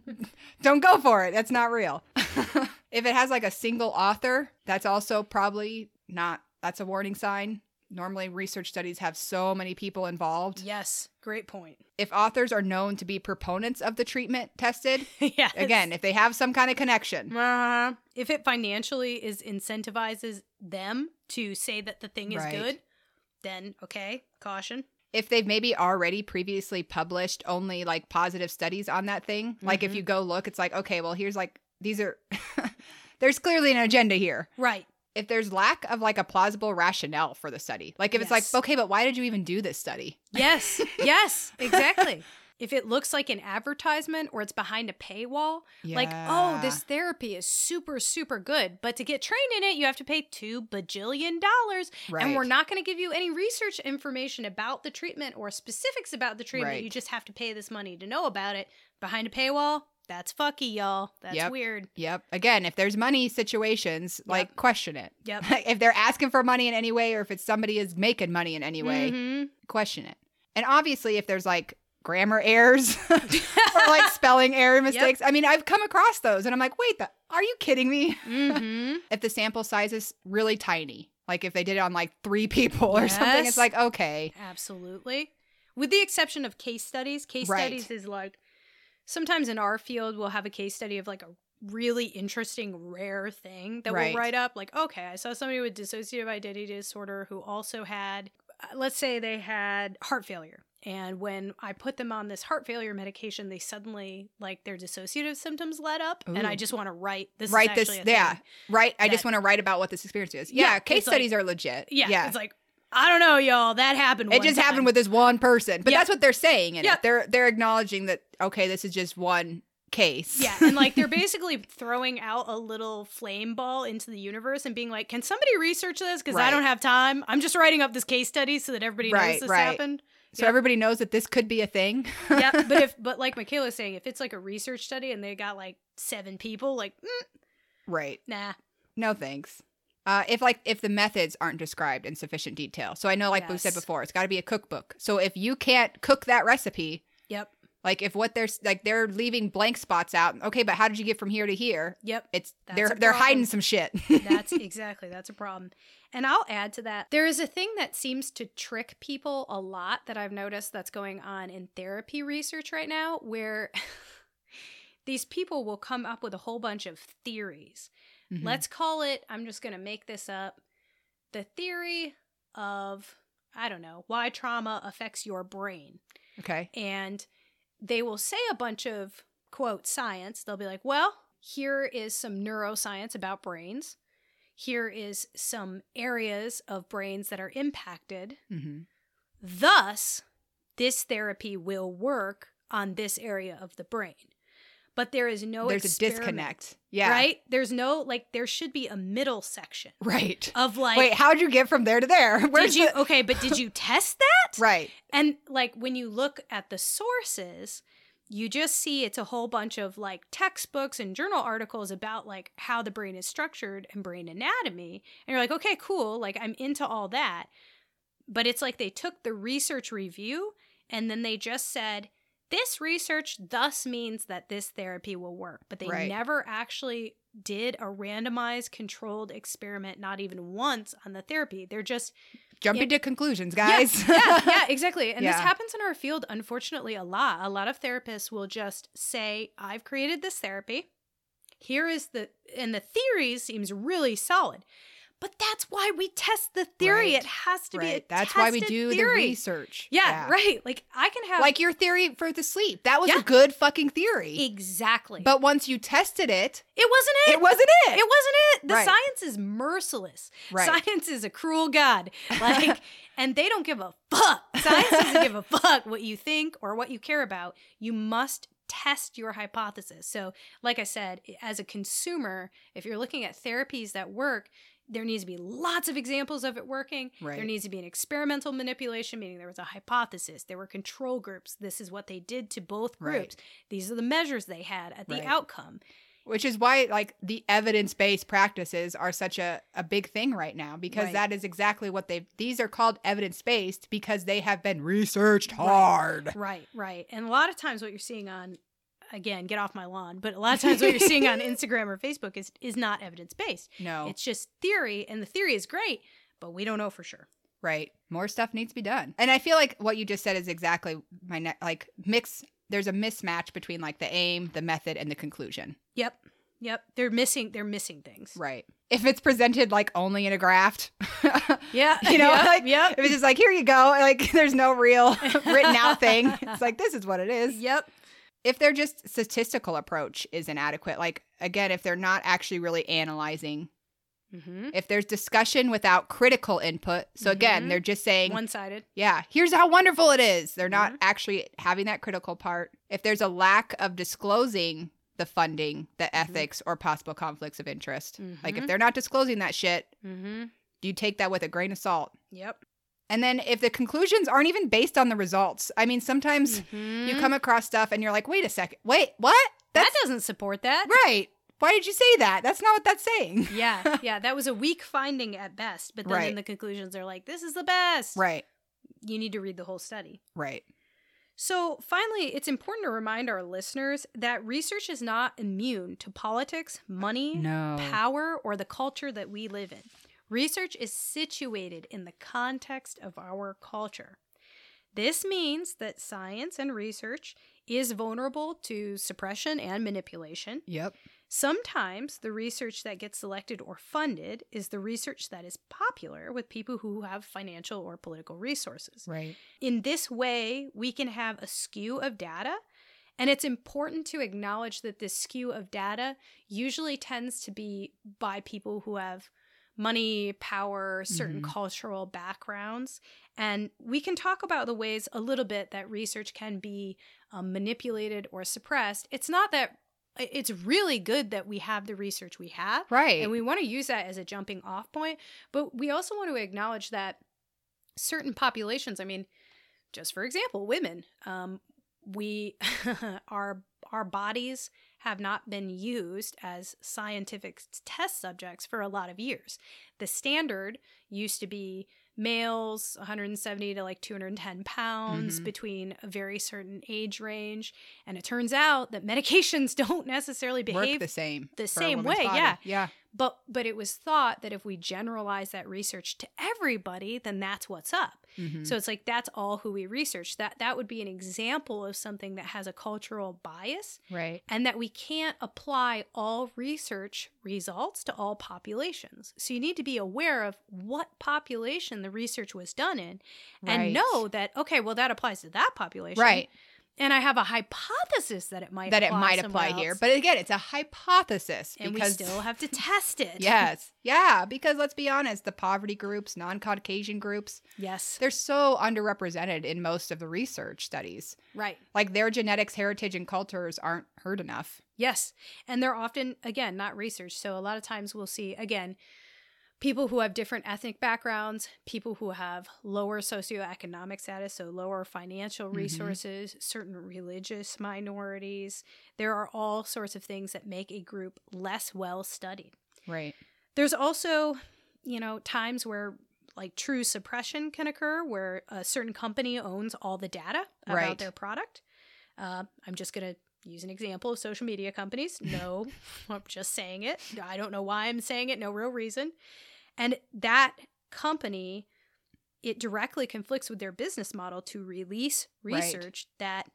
don't go for it. That's not real. if it has like a single author, that's also probably not. That's a warning sign. Normally, research studies have so many people involved. yes, great point. If authors are known to be proponents of the treatment tested, yes. again, if they have some kind of connection, Uh, if it financially is incentivizes them to say that the thing is Right. good, then okay, caution. if they've maybe already previously published only like positive studies on that thing, like if Mhm. you go look, it's like, okay, well, here's like, these are, there's clearly an agenda here. Right. If there's lack of like a plausible rationale for the study, like if it's like, okay, but why did you even do this study? Yes. yes. Exactly. if it looks like an advertisement or it's behind a paywall, like, oh, this therapy is super, super good, but to get trained in it, you have to pay two bajillion dollars. And we're not going to give you any research information about the treatment or specifics about the treatment. Right. You just have to pay this money to know about it. Behind a paywall, that's fucky, y'all. That's Yep. weird. Yep. Again, if there's money situations, like question it. Yep. if they're asking for money in any way, or if it's somebody is making money in any way, Mhm. question it. And obviously, if there's like grammar errors or like spelling error mistakes, I mean, I've come across those, and I'm like, wait, the, are you kidding me? Mhm. if the sample size is really tiny, Like if they did it on like three people or something, it's like, okay. Absolutely. With the exception of case studies, case Right. studies is like sometimes in our field we'll have a case study of like a really interesting rare thing that Right. we'll write up like okay, I saw somebody with dissociative identity disorder who also had uh, let's say they had heart failure. And when I put them on this heart failure medication, they suddenly like their dissociative symptoms let up, and I just want to write this. write is this, yeah, right. I just want to write about what this experience is. Yeah, Yeah, case it's like- studies are legit. yeah, yeah. It's like I don't know, y'all. That happened. it just time. happened with this one person, but that's what they're saying. In it. They're they're acknowledging that okay, this is just one case. Yeah, and like they're basically throwing out a little flame ball into the universe and being like, "Can somebody research this? Because I don't have time. I'm just writing up this case study so that everybody knows this right. happened." so Yep. everybody knows that this could be a thing. yeah, but if but like Michaela's saying, if it's like a research study and they got like seven people, like, mm, right. nah, No thanks. Uh, if like if the methods aren't described in sufficient detail, so I know like we said before, it's got to be a cookbook. So if you can't cook that recipe, yep, like if what they're like they're leaving blank spots out, okay, but how did you get from here to here? yep. It's they're they're hiding some shit. That's exactly that's a problem. And I'll add to that. There is a thing that seems to trick people a lot that I've noticed that's going on in therapy research right now where these people will come up with a whole bunch of theories. Mhm. Let's call it I'm just going to make this up. The theory of I don't know, why trauma affects your brain okay. and they will say a bunch of quote science they'll be like well here is some neuroscience about brains here is some areas of brains that are impacted hmm thus this therapy will work on this area of the brain but there is no There's a disconnect. Yeah. right there's no like there should be a middle section Right. of like Wait, how'd you get from there to there? Where's did you the- okay but did you test that Right. And like when you look at the sources, you just see it's a whole bunch of like textbooks and journal articles about like how the brain is structured and brain anatomy. And you're like, okay, cool. Like I'm into all that. But it's like they took the research review and then they just said, this research thus means that this therapy will work. But they Right. never actually did a randomized controlled experiment, not even once on the therapy. They're just Jumping Yeah. to conclusions, guys. yeah, yeah, yeah, exactly. And this happens in our field, unfortunately, a lot. A lot of therapists will just say, I've created this therapy. Here is the, and the theory seems really solid. But that's why we test the theory. Right, It has to be a right. That's why we do the theory. research. Yeah, right. Like I can have Like your theory for the sleep. That was Yeah. a good fucking theory. exactly. But once you tested it, it wasn't it. it wasn't it. It wasn't it. The Right. science is merciless. Right. Science is a cruel god. Like, and they don't give a fuck. Science doesn't give a fuck what you think or what you care about. You must test your hypothesis. So, like I said, as a consumer, if you're looking at therapies that work, there needs to be lots of examples of it working. There needs to be an experimental manipulation, meaning there was a hypothesis, there were control groups. This is what they did to both Right. groups. These are the measures they had at the Right. outcome. which is why like the evidence-based practices are such a, a big thing right now because Right. that is exactly what they've these are called evidence-based because they have been researched Right. hard Right, right. And a lot of times what you're seeing on again, get off my lawn, but a lot of times what you're seeing on Instagram or Facebook is is not evidence based. no It's just theory and the theory is great, but we don't know for sure. right more stuff needs to be done and i feel like what you just said is exactly my ne- like mix there's a mismatch between like the aim the method and the conclusion Yep. Yep. They're missing they're missing things. right if it's presented like only in a graft Yeah. you know yep, like yep. if it's just like here you go like there's no real written out thing it's like this is what it is Yep. If they're just statistical approach is inadequate like again if they're not actually really analyzing Mm-hmm. if there's discussion without critical input so again Mhm. they're just saying One sided. yeah here's how wonderful it is they're not Mhm. actually having that critical part if there's a lack of disclosing the funding the ethics or possible conflicts of interest like if Mhm. they're not disclosing that shit Mm-hmm. you take that with a grain of salt Yep. And then if the conclusions aren't even based on the results i mean sometimes Mhm. you come across stuff and you're like wait a second wait what that doesn't support that. Right. Why did you say that? That's not what that's saying. Yeah, yeah, that was a weak finding at best, but then in the conclusions they're like, "This is the best." Right. You need to read the whole study. Right. So, finally, it's important to remind our listeners that research is not immune to politics, money, No. power, or the culture that we live in. Research is situated in the context of our culture. This means that science and research is vulnerable to suppression and manipulation. Yep. Sometimes the research that gets selected or funded is the research that is popular with people who have financial or political resources. Right. In this way, we can have a skew of data. And it's important to acknowledge that this skew of data usually tends to be by people who have money, power, certain Mhm. cultural backgrounds. And we can talk about the ways a little bit that research can be um, manipulated or suppressed. It's not that it's really good that we have the research we have. Right. And we want to use that as a jumping off point. But we also want to acknowledge that certain populations, I mean, just for example, women, um, we our our bodies have not been used as scientific test subjects for a lot of years. The standard used to be males 170 to like 210 pounds Mhm. between a very certain age range and it turns out that medications don't necessarily Work behave the same. the same way, body. yeah. Yeah. But but it was thought that if we generalize that research to everybody, then that's what's up. Mhm. So it's like that's all who we research. That that would be an example of something that has a cultural bias right. and that we can't apply all research results to all populations. So you need to be aware of what population the research was done in and Right. know that okay, well that applies to that population. Right. And I have a hypothesis that it might That it apply might apply here. But again, it's a hypothesis. and because we still have to test it. Yes. Yeah. Because let's be honest, the poverty groups, non Caucasian groups, Yes. they're so underrepresented in most of the research studies. Right. Like their genetics, heritage, and cultures aren't heard enough. Yes. And they're often, again, not researched. So a lot of times we'll see, again, people who have different ethnic backgrounds, people who have lower socioeconomic status, so lower financial Mhm. resources, certain religious minorities. There are all sorts of things that make a group less well studied. Right. There's also, you know, times where like true suppression can occur where a certain company owns all the data about Right. their product. Uh, I'm just going to use an example of social media companies. No, I'm just saying it. I don't know why I'm saying it, no real reason. And that company, it directly conflicts with their business model to release Right. research that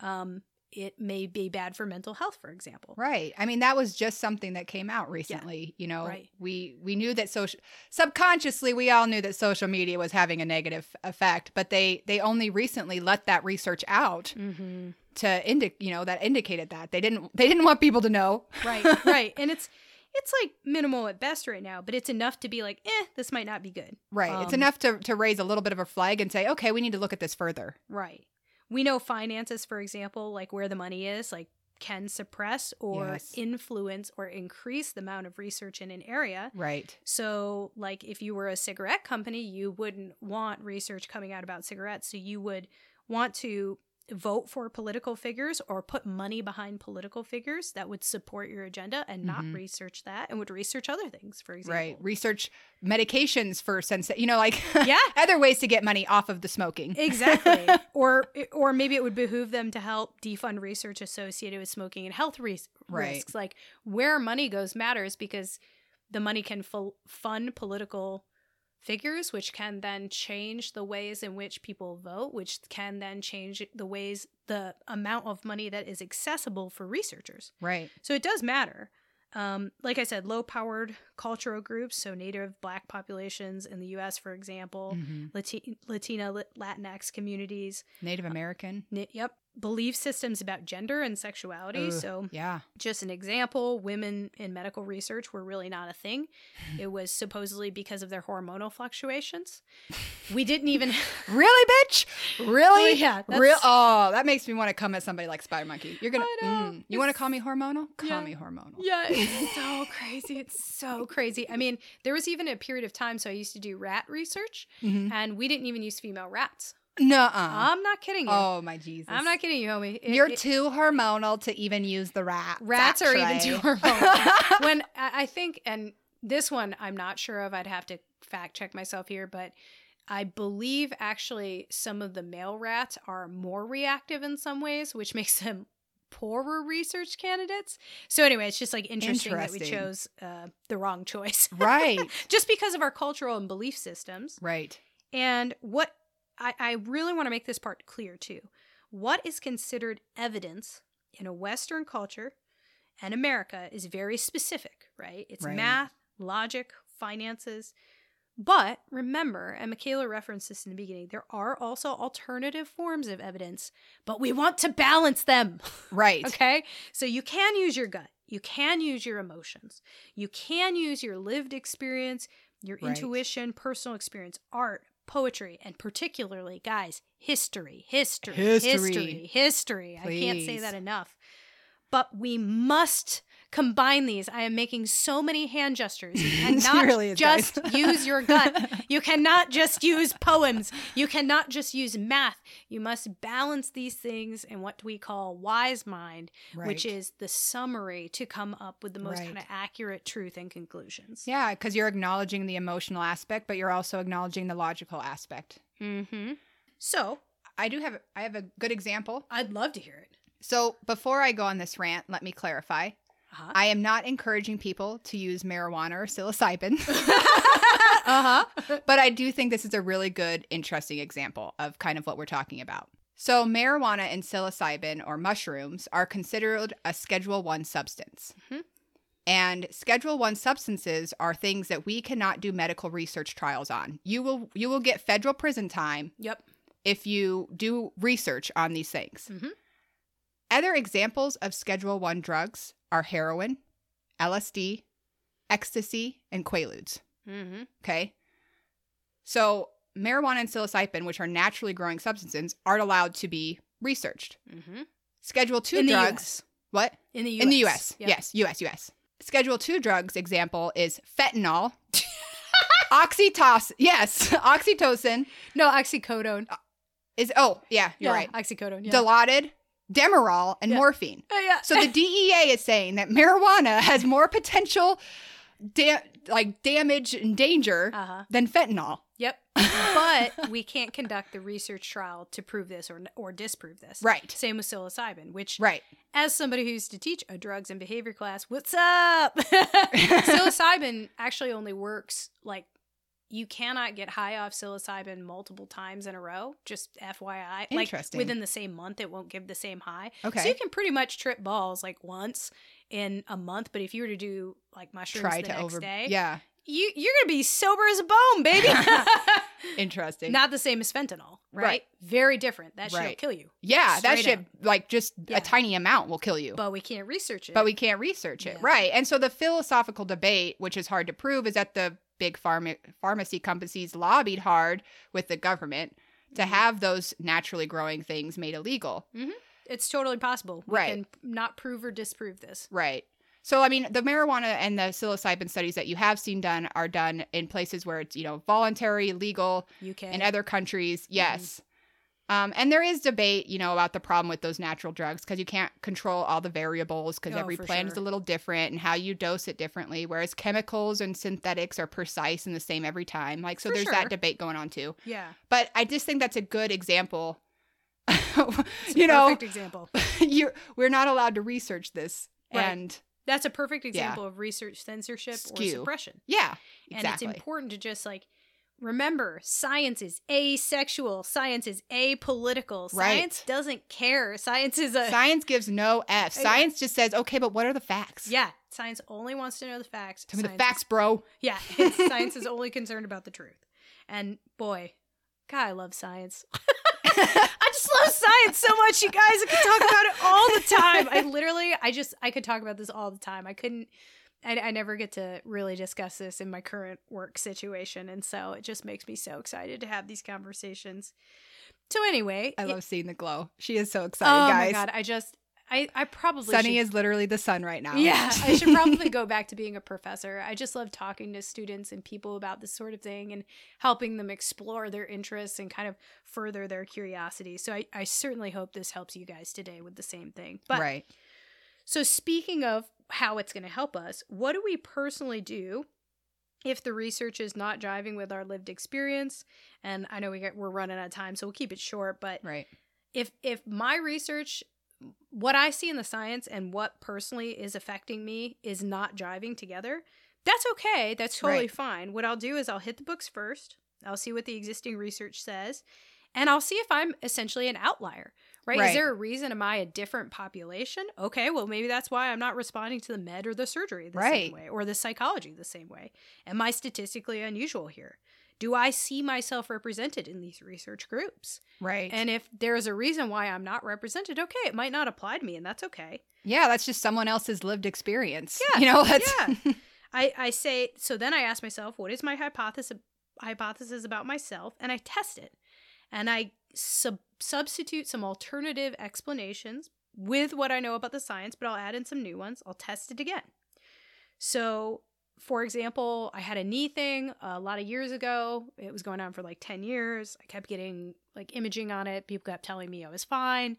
um, it may be bad for mental health, for example. Right. I mean, that was just something that came out recently. You know, Right. we we knew that social subconsciously we all knew that social media was having a negative effect, but they they only recently let that research out Mm-hmm. to indicate, you know, that indicated that they didn't they didn't want people to know. right right and it's it's like minimal at best right now but it's enough to be like eh this might not be good Right. it's Um, enough to to raise a little bit of a flag and say, okay, we need to look at this further. right we know finances for example like where the money is like can suppress or Yes. influence or increase the amount of research in an area Right. so like if you were a cigarette company you wouldn't want research coming out about cigarettes so you would want to vote for political figures or put money behind political figures that would support your agenda and not Mhm. research that and would research other things for example Right. Research medications for sense, you know, like Yeah. other ways to get money off of the smoking. exactly or or maybe it would behoove them to help defund research associated with smoking and health ris- Right. risks like where money goes matters because the money can fu- fund political figures which can then change the ways in which people vote which can then change the ways the amount of money that is accessible for researchers Right. so it does matter. Um, like I said, low powered cultural groups, so native black populations in the US, for example, Mhm. Lati- Latina, Latinx communities, Native American. Ni- yep, belief systems about gender and sexuality. Ugh. So, Yeah. just an example, women in medical research were really not a thing. It was supposedly because of their hormonal fluctuations. We didn't even. Really, bitch? Really? Oh, yeah, Real? Oh, that makes me want to come at somebody like Spider Monkey. You're gonna. Mm, you want to call me hormonal? Call Yeah. me hormonal. Yeah, it's so crazy. It's so crazy. I mean, there was even a period of time, so I used to do rat research, Mhm. and we didn't even use female rats. Nuh-uh. I'm not kidding you. oh my Jesus. I'm not kidding you, homie. It- You're it- too hormonal to even use the rat. rats are even too hormonal. when I I think, and this one I'm not sure of. I'd have to fact check myself here, but I believe actually some of the male rats are more reactive in some ways, which makes them poorer research candidates. So anyway, it's just like interesting, that we chose uh, the wrong choice, Right. just because of our cultural and belief systems. right. And what I, I really want to make this part clear too. What is considered evidence in a Western culture and America is very specific, right? It's Right. math, logic, finances. But remember, and Michaela referenced this in the beginning, there are also alternative forms of evidence, but we want to balance them. Right. Okay. So you can use your gut. You can use your emotions. You can use your lived experience, your Right. intuition, personal experience, art, poetry, and particularly, guys, history, history, History. history, history. I can't say that enough. But we must combine these. I am making so many hand gestures. You cannot really just use your gut. You cannot just use poems. You cannot just use math. You must balance these things in what we call wise mind, which is the summary to come up with the most Right. kind of accurate truth and conclusions. Yeah, because you're acknowledging the emotional aspect, but you're also acknowledging the logical aspect. Mm-hmm. So I do have I have a good example. I'd love to hear it. So before I go on this rant, let me clarify. Uh-huh. I am not encouraging people to use marijuana or psilocybin. uh-huh. but I do think this is a really good, interesting example of kind of what we're talking about. So, marijuana and psilocybin or mushrooms are considered a Schedule One substance. Mhm. And Schedule One substances are things that we cannot do medical research trials on. You will you will get federal prison time Yep. if you do research on these things. Mhm. Other examples of Schedule One drugs are heroin, LSD, ecstasy, and quaaludes. Mm-hmm. Okay. So marijuana and psilocybin, which are naturally growing substances, aren't allowed to be researched. Mm-hmm. Schedule two In drugs. What? In the US. In the US. Yep. Yes, US, US. Schedule two drugs example is fentanyl, oxytocin. Yes, oxytocin No, oxycodone. is. Oh, yeah, you're yeah, right. Oxycodone. Yeah. Dilaudid, Demerol, and Yeah. morphine. Uh, yeah. So the DEA is saying that marijuana has more potential, da- like damage and danger uh-huh. than fentanyl. Yep. but we can't conduct the research trial to prove this or or disprove this. Right. Same with psilocybin, which Right. as somebody who used to teach a drugs and behavior class, what's up? psilocybin actually only works like you cannot get high off psilocybin multiple times in a row. Just FYI, Interesting. like within the same month, it won't give the same high. Okay. so you can pretty much trip balls like once in a month. But if you were to do like mushrooms Try the to next over. day, Yeah. you you're gonna be sober as a bone, baby. Interesting. Not the same as fentanyl, right? Right. Very different. That shit'll Right. kill you. yeah, that shit, up. like just Yeah. a tiny amount will kill you. But we can't research it. but we can't research it. Yeah. Right. And so the philosophical debate, which is hard to prove, is that the big pharma- pharmacy companies lobbied hard with the government to Mhm. have those naturally growing things made illegal. it's totally possible. We Right. And not prove or disprove this. Right. So, I mean, the marijuana and the psilocybin studies that you have seen done are done in places where it's, you know, voluntary, legal, UK. in other countries, Mm-hmm. Um, and there is debate, you know, about the problem with those natural drugs because you can't control all the variables because Oh, every plant is a little different and how you dose it differently. Whereas chemicals and synthetics are precise and the same every time. Like, so For there's sure. that debate going on too. yeah. But I just think that's a good example. You know, perfect example. you're, we're not allowed to research this. Right. And That's a perfect example of research censorship or suppression. yeah, And it's important to just like remember science is asexual, science is apolitical. Right. Science doesn't care. Science is a Science gives no F. Yeah. Science just says, okay, but what are the facts? Yeah, science only wants to know the facts. Tell me the facts, is- bro. yeah, science is only concerned about the truth. And boy, God, I love science. I just love science so much, you guys. I could talk about it all the time. I literally, I just, I could talk about this all the time. I couldn't, I, I never get to really discuss this in my current work situation. And so it just makes me so excited to have these conversations. So anyway, I it- love seeing the glow. She is so excited, oh guys. oh guys. my God, I just, I, I probably Sunny should is literally the sun right now. yeah, I should probably go back to being a professor. I just love talking to students and people about this sort of thing and helping them explore their interests and kind of further their curiosity. So I, I certainly hope this helps you guys today with the same thing. But right. so speaking of how it's going to help us, what do we personally do if the research is not jiving with our lived experience? And I know we get, we're running out of time, so we'll keep it short. But Right. if if my research what I see in the science and what personally is affecting me is not jiving together, that's okay. That's totally Right. fine. What I'll do is I'll hit the books first. I'll see what the existing research says, and I'll see if I'm essentially an outlier. Right? Right. Is there a reason? Am I a different population? Okay, well, maybe that's why I'm not responding to the med or the surgery the Right. same way or the psychology the same way. Am I statistically unusual here? Do I see myself represented in these research groups? Right. And if there's a reason why I'm not represented, okay, it might not apply to me, and that's okay. yeah, that's just someone else's lived experience. Yeah, You know, that's yeah. I, I say so then I ask myself, what is my hypothesis hypothesis about myself? And I test it. And I sub- substitute some alternative explanations with what I know about the science, but I'll add in some new ones. I'll test it again. So, for example, I had a knee thing a lot of years ago. It was going on for like 10 years. I kept getting like imaging on it. People kept telling me I was fine.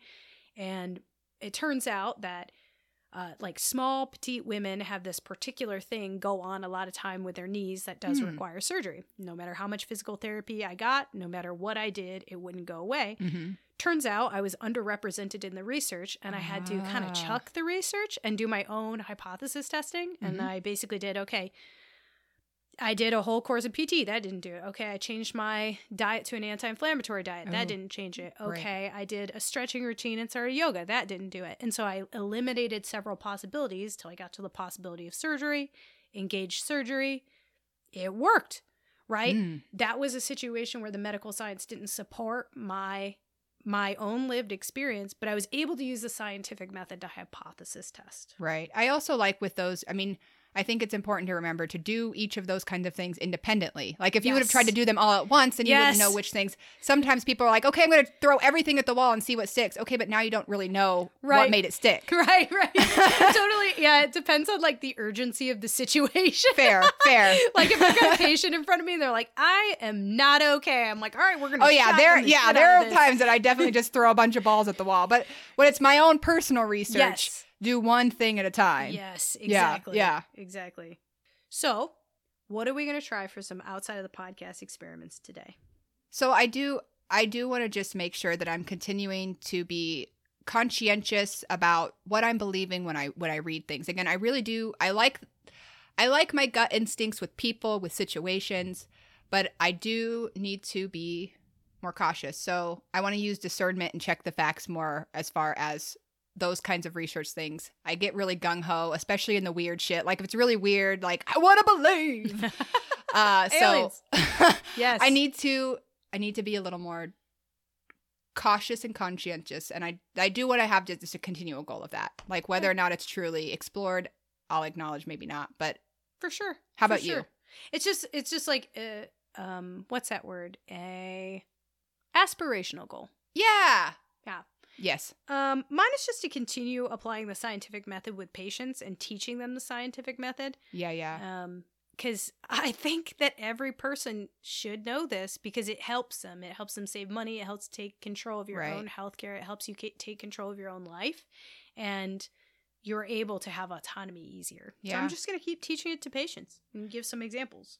And it turns out that uh, like small petite women have this particular thing go on a lot of time with their knees that does Hmm. require surgery. No matter how much physical therapy I got, no matter what I did, it wouldn't go away. Mhm. Turns out I was underrepresented in the research and I had to kind Ah. of chuck the research and do my own hypothesis testing. And Mhm. I basically did okay. I did a whole course of PT. That didn't do it. Okay. I changed my diet to an anti inflammatory diet. Oh, That didn't change it. right. Okay. I did a stretching routine and started yoga. That didn't do it. And so I eliminated several possibilities till I got to the possibility of surgery, engaged surgery. It worked, right? Mm. that was a situation where the medical science didn't support my my own lived experience but i was able to use the scientific method to hypothesis test Right. I also like with those, I mean, I think it's important to remember to do each of those kinds of things independently. Like if you would have tried to do them all at once and you wouldn't know which things. Sometimes people are like, okay, I'm going to throw everything at the wall and see what sticks. Okay, but now you don't really know what made it stick. right right totally yeah it depends on like the urgency of the situation Fair, fair. like if i've got a patient in front of me and they're like i am not okay i'm like all right we're gonna Oh yeah, there the yeah, there are times that I definitely just throw a bunch of balls at the wall. But when it's my own personal research, yes do one thing at a time. yes Yeah, exactly yeah. exactly so what are we going to try for some outside of the podcast experiments today So I do I do want to just make sure that I'm continuing to be conscientious about what I'm believing when I when I read things. Again, I really do I like I like my gut instincts with people, with situations, but I do need to be more cautious. So I want to use discernment and check the facts more as far as those kinds of research things. I get really gung ho, especially in the weird shit. Like if it's really weird, like I want to believe. uh, so yes I need to I need to be a little more cautious and conscientious and I I do what I have to just a continual goal of that. Like whether or not it's truly explored, I'll acknowledge maybe not. But for sure How about you? it's just it's just like uh, um what's that word a aspirational goal yeah. Yeah. Yes. um mine is just to continue applying the scientific method with patients and teaching them the scientific method Yeah, yeah. um because i think that every person should know this because it helps them it helps them save money it helps take control of your Right. own healthcare it helps you take control of your own life and you're able to have autonomy easier so Yeah. i'm just going to keep teaching it to patients and give some examples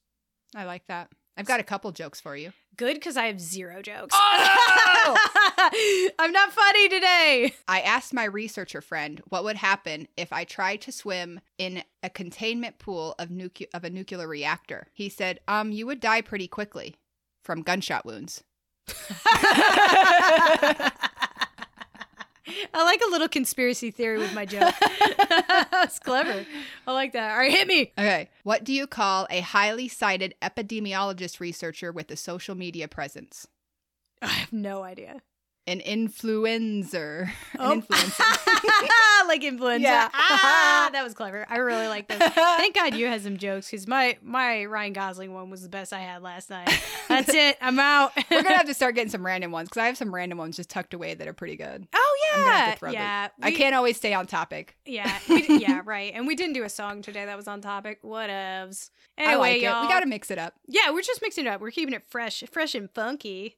I like that. I've got a couple jokes for you. Good because I have zero jokes. Oh! I'm not funny today. I asked my researcher friend what would happen if I tried to swim in a containment pool of nucle- of a nuclear reactor. He said, "Um, you would die pretty quickly from gunshot wounds." I like a little conspiracy theory with my joke. That's clever. I like that. All right, hit me. Okay. What do you call a highly cited epidemiologist researcher with a social media presence? I have no idea. An influencer. An Oh. influencer. like influenza. Yeah. Ah, that was clever. I really like this. Thank God you had some jokes because my my Ryan Gosling one was the best I had last night. That's it. I'm out. We're gonna have to start getting some random ones because I have some random ones just tucked away that are pretty good. Oh I'm gonna have yeah, yeah. I we- can't always stay on topic. Yeah, we, yeah, right. And we didn't do a song today that was on topic. Whatevs. Anyway, I like y'all. it. We gotta mix it up. Yeah, we're just mixing it up. We're keeping it fresh, fresh and funky,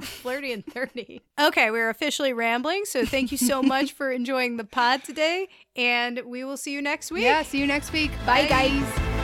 flirty and thirty. Okay, we're officially rambling. So thank you so much for enjoying the pod today, and we will see you next week. Yeah. See you next week. Bye Bye. guys.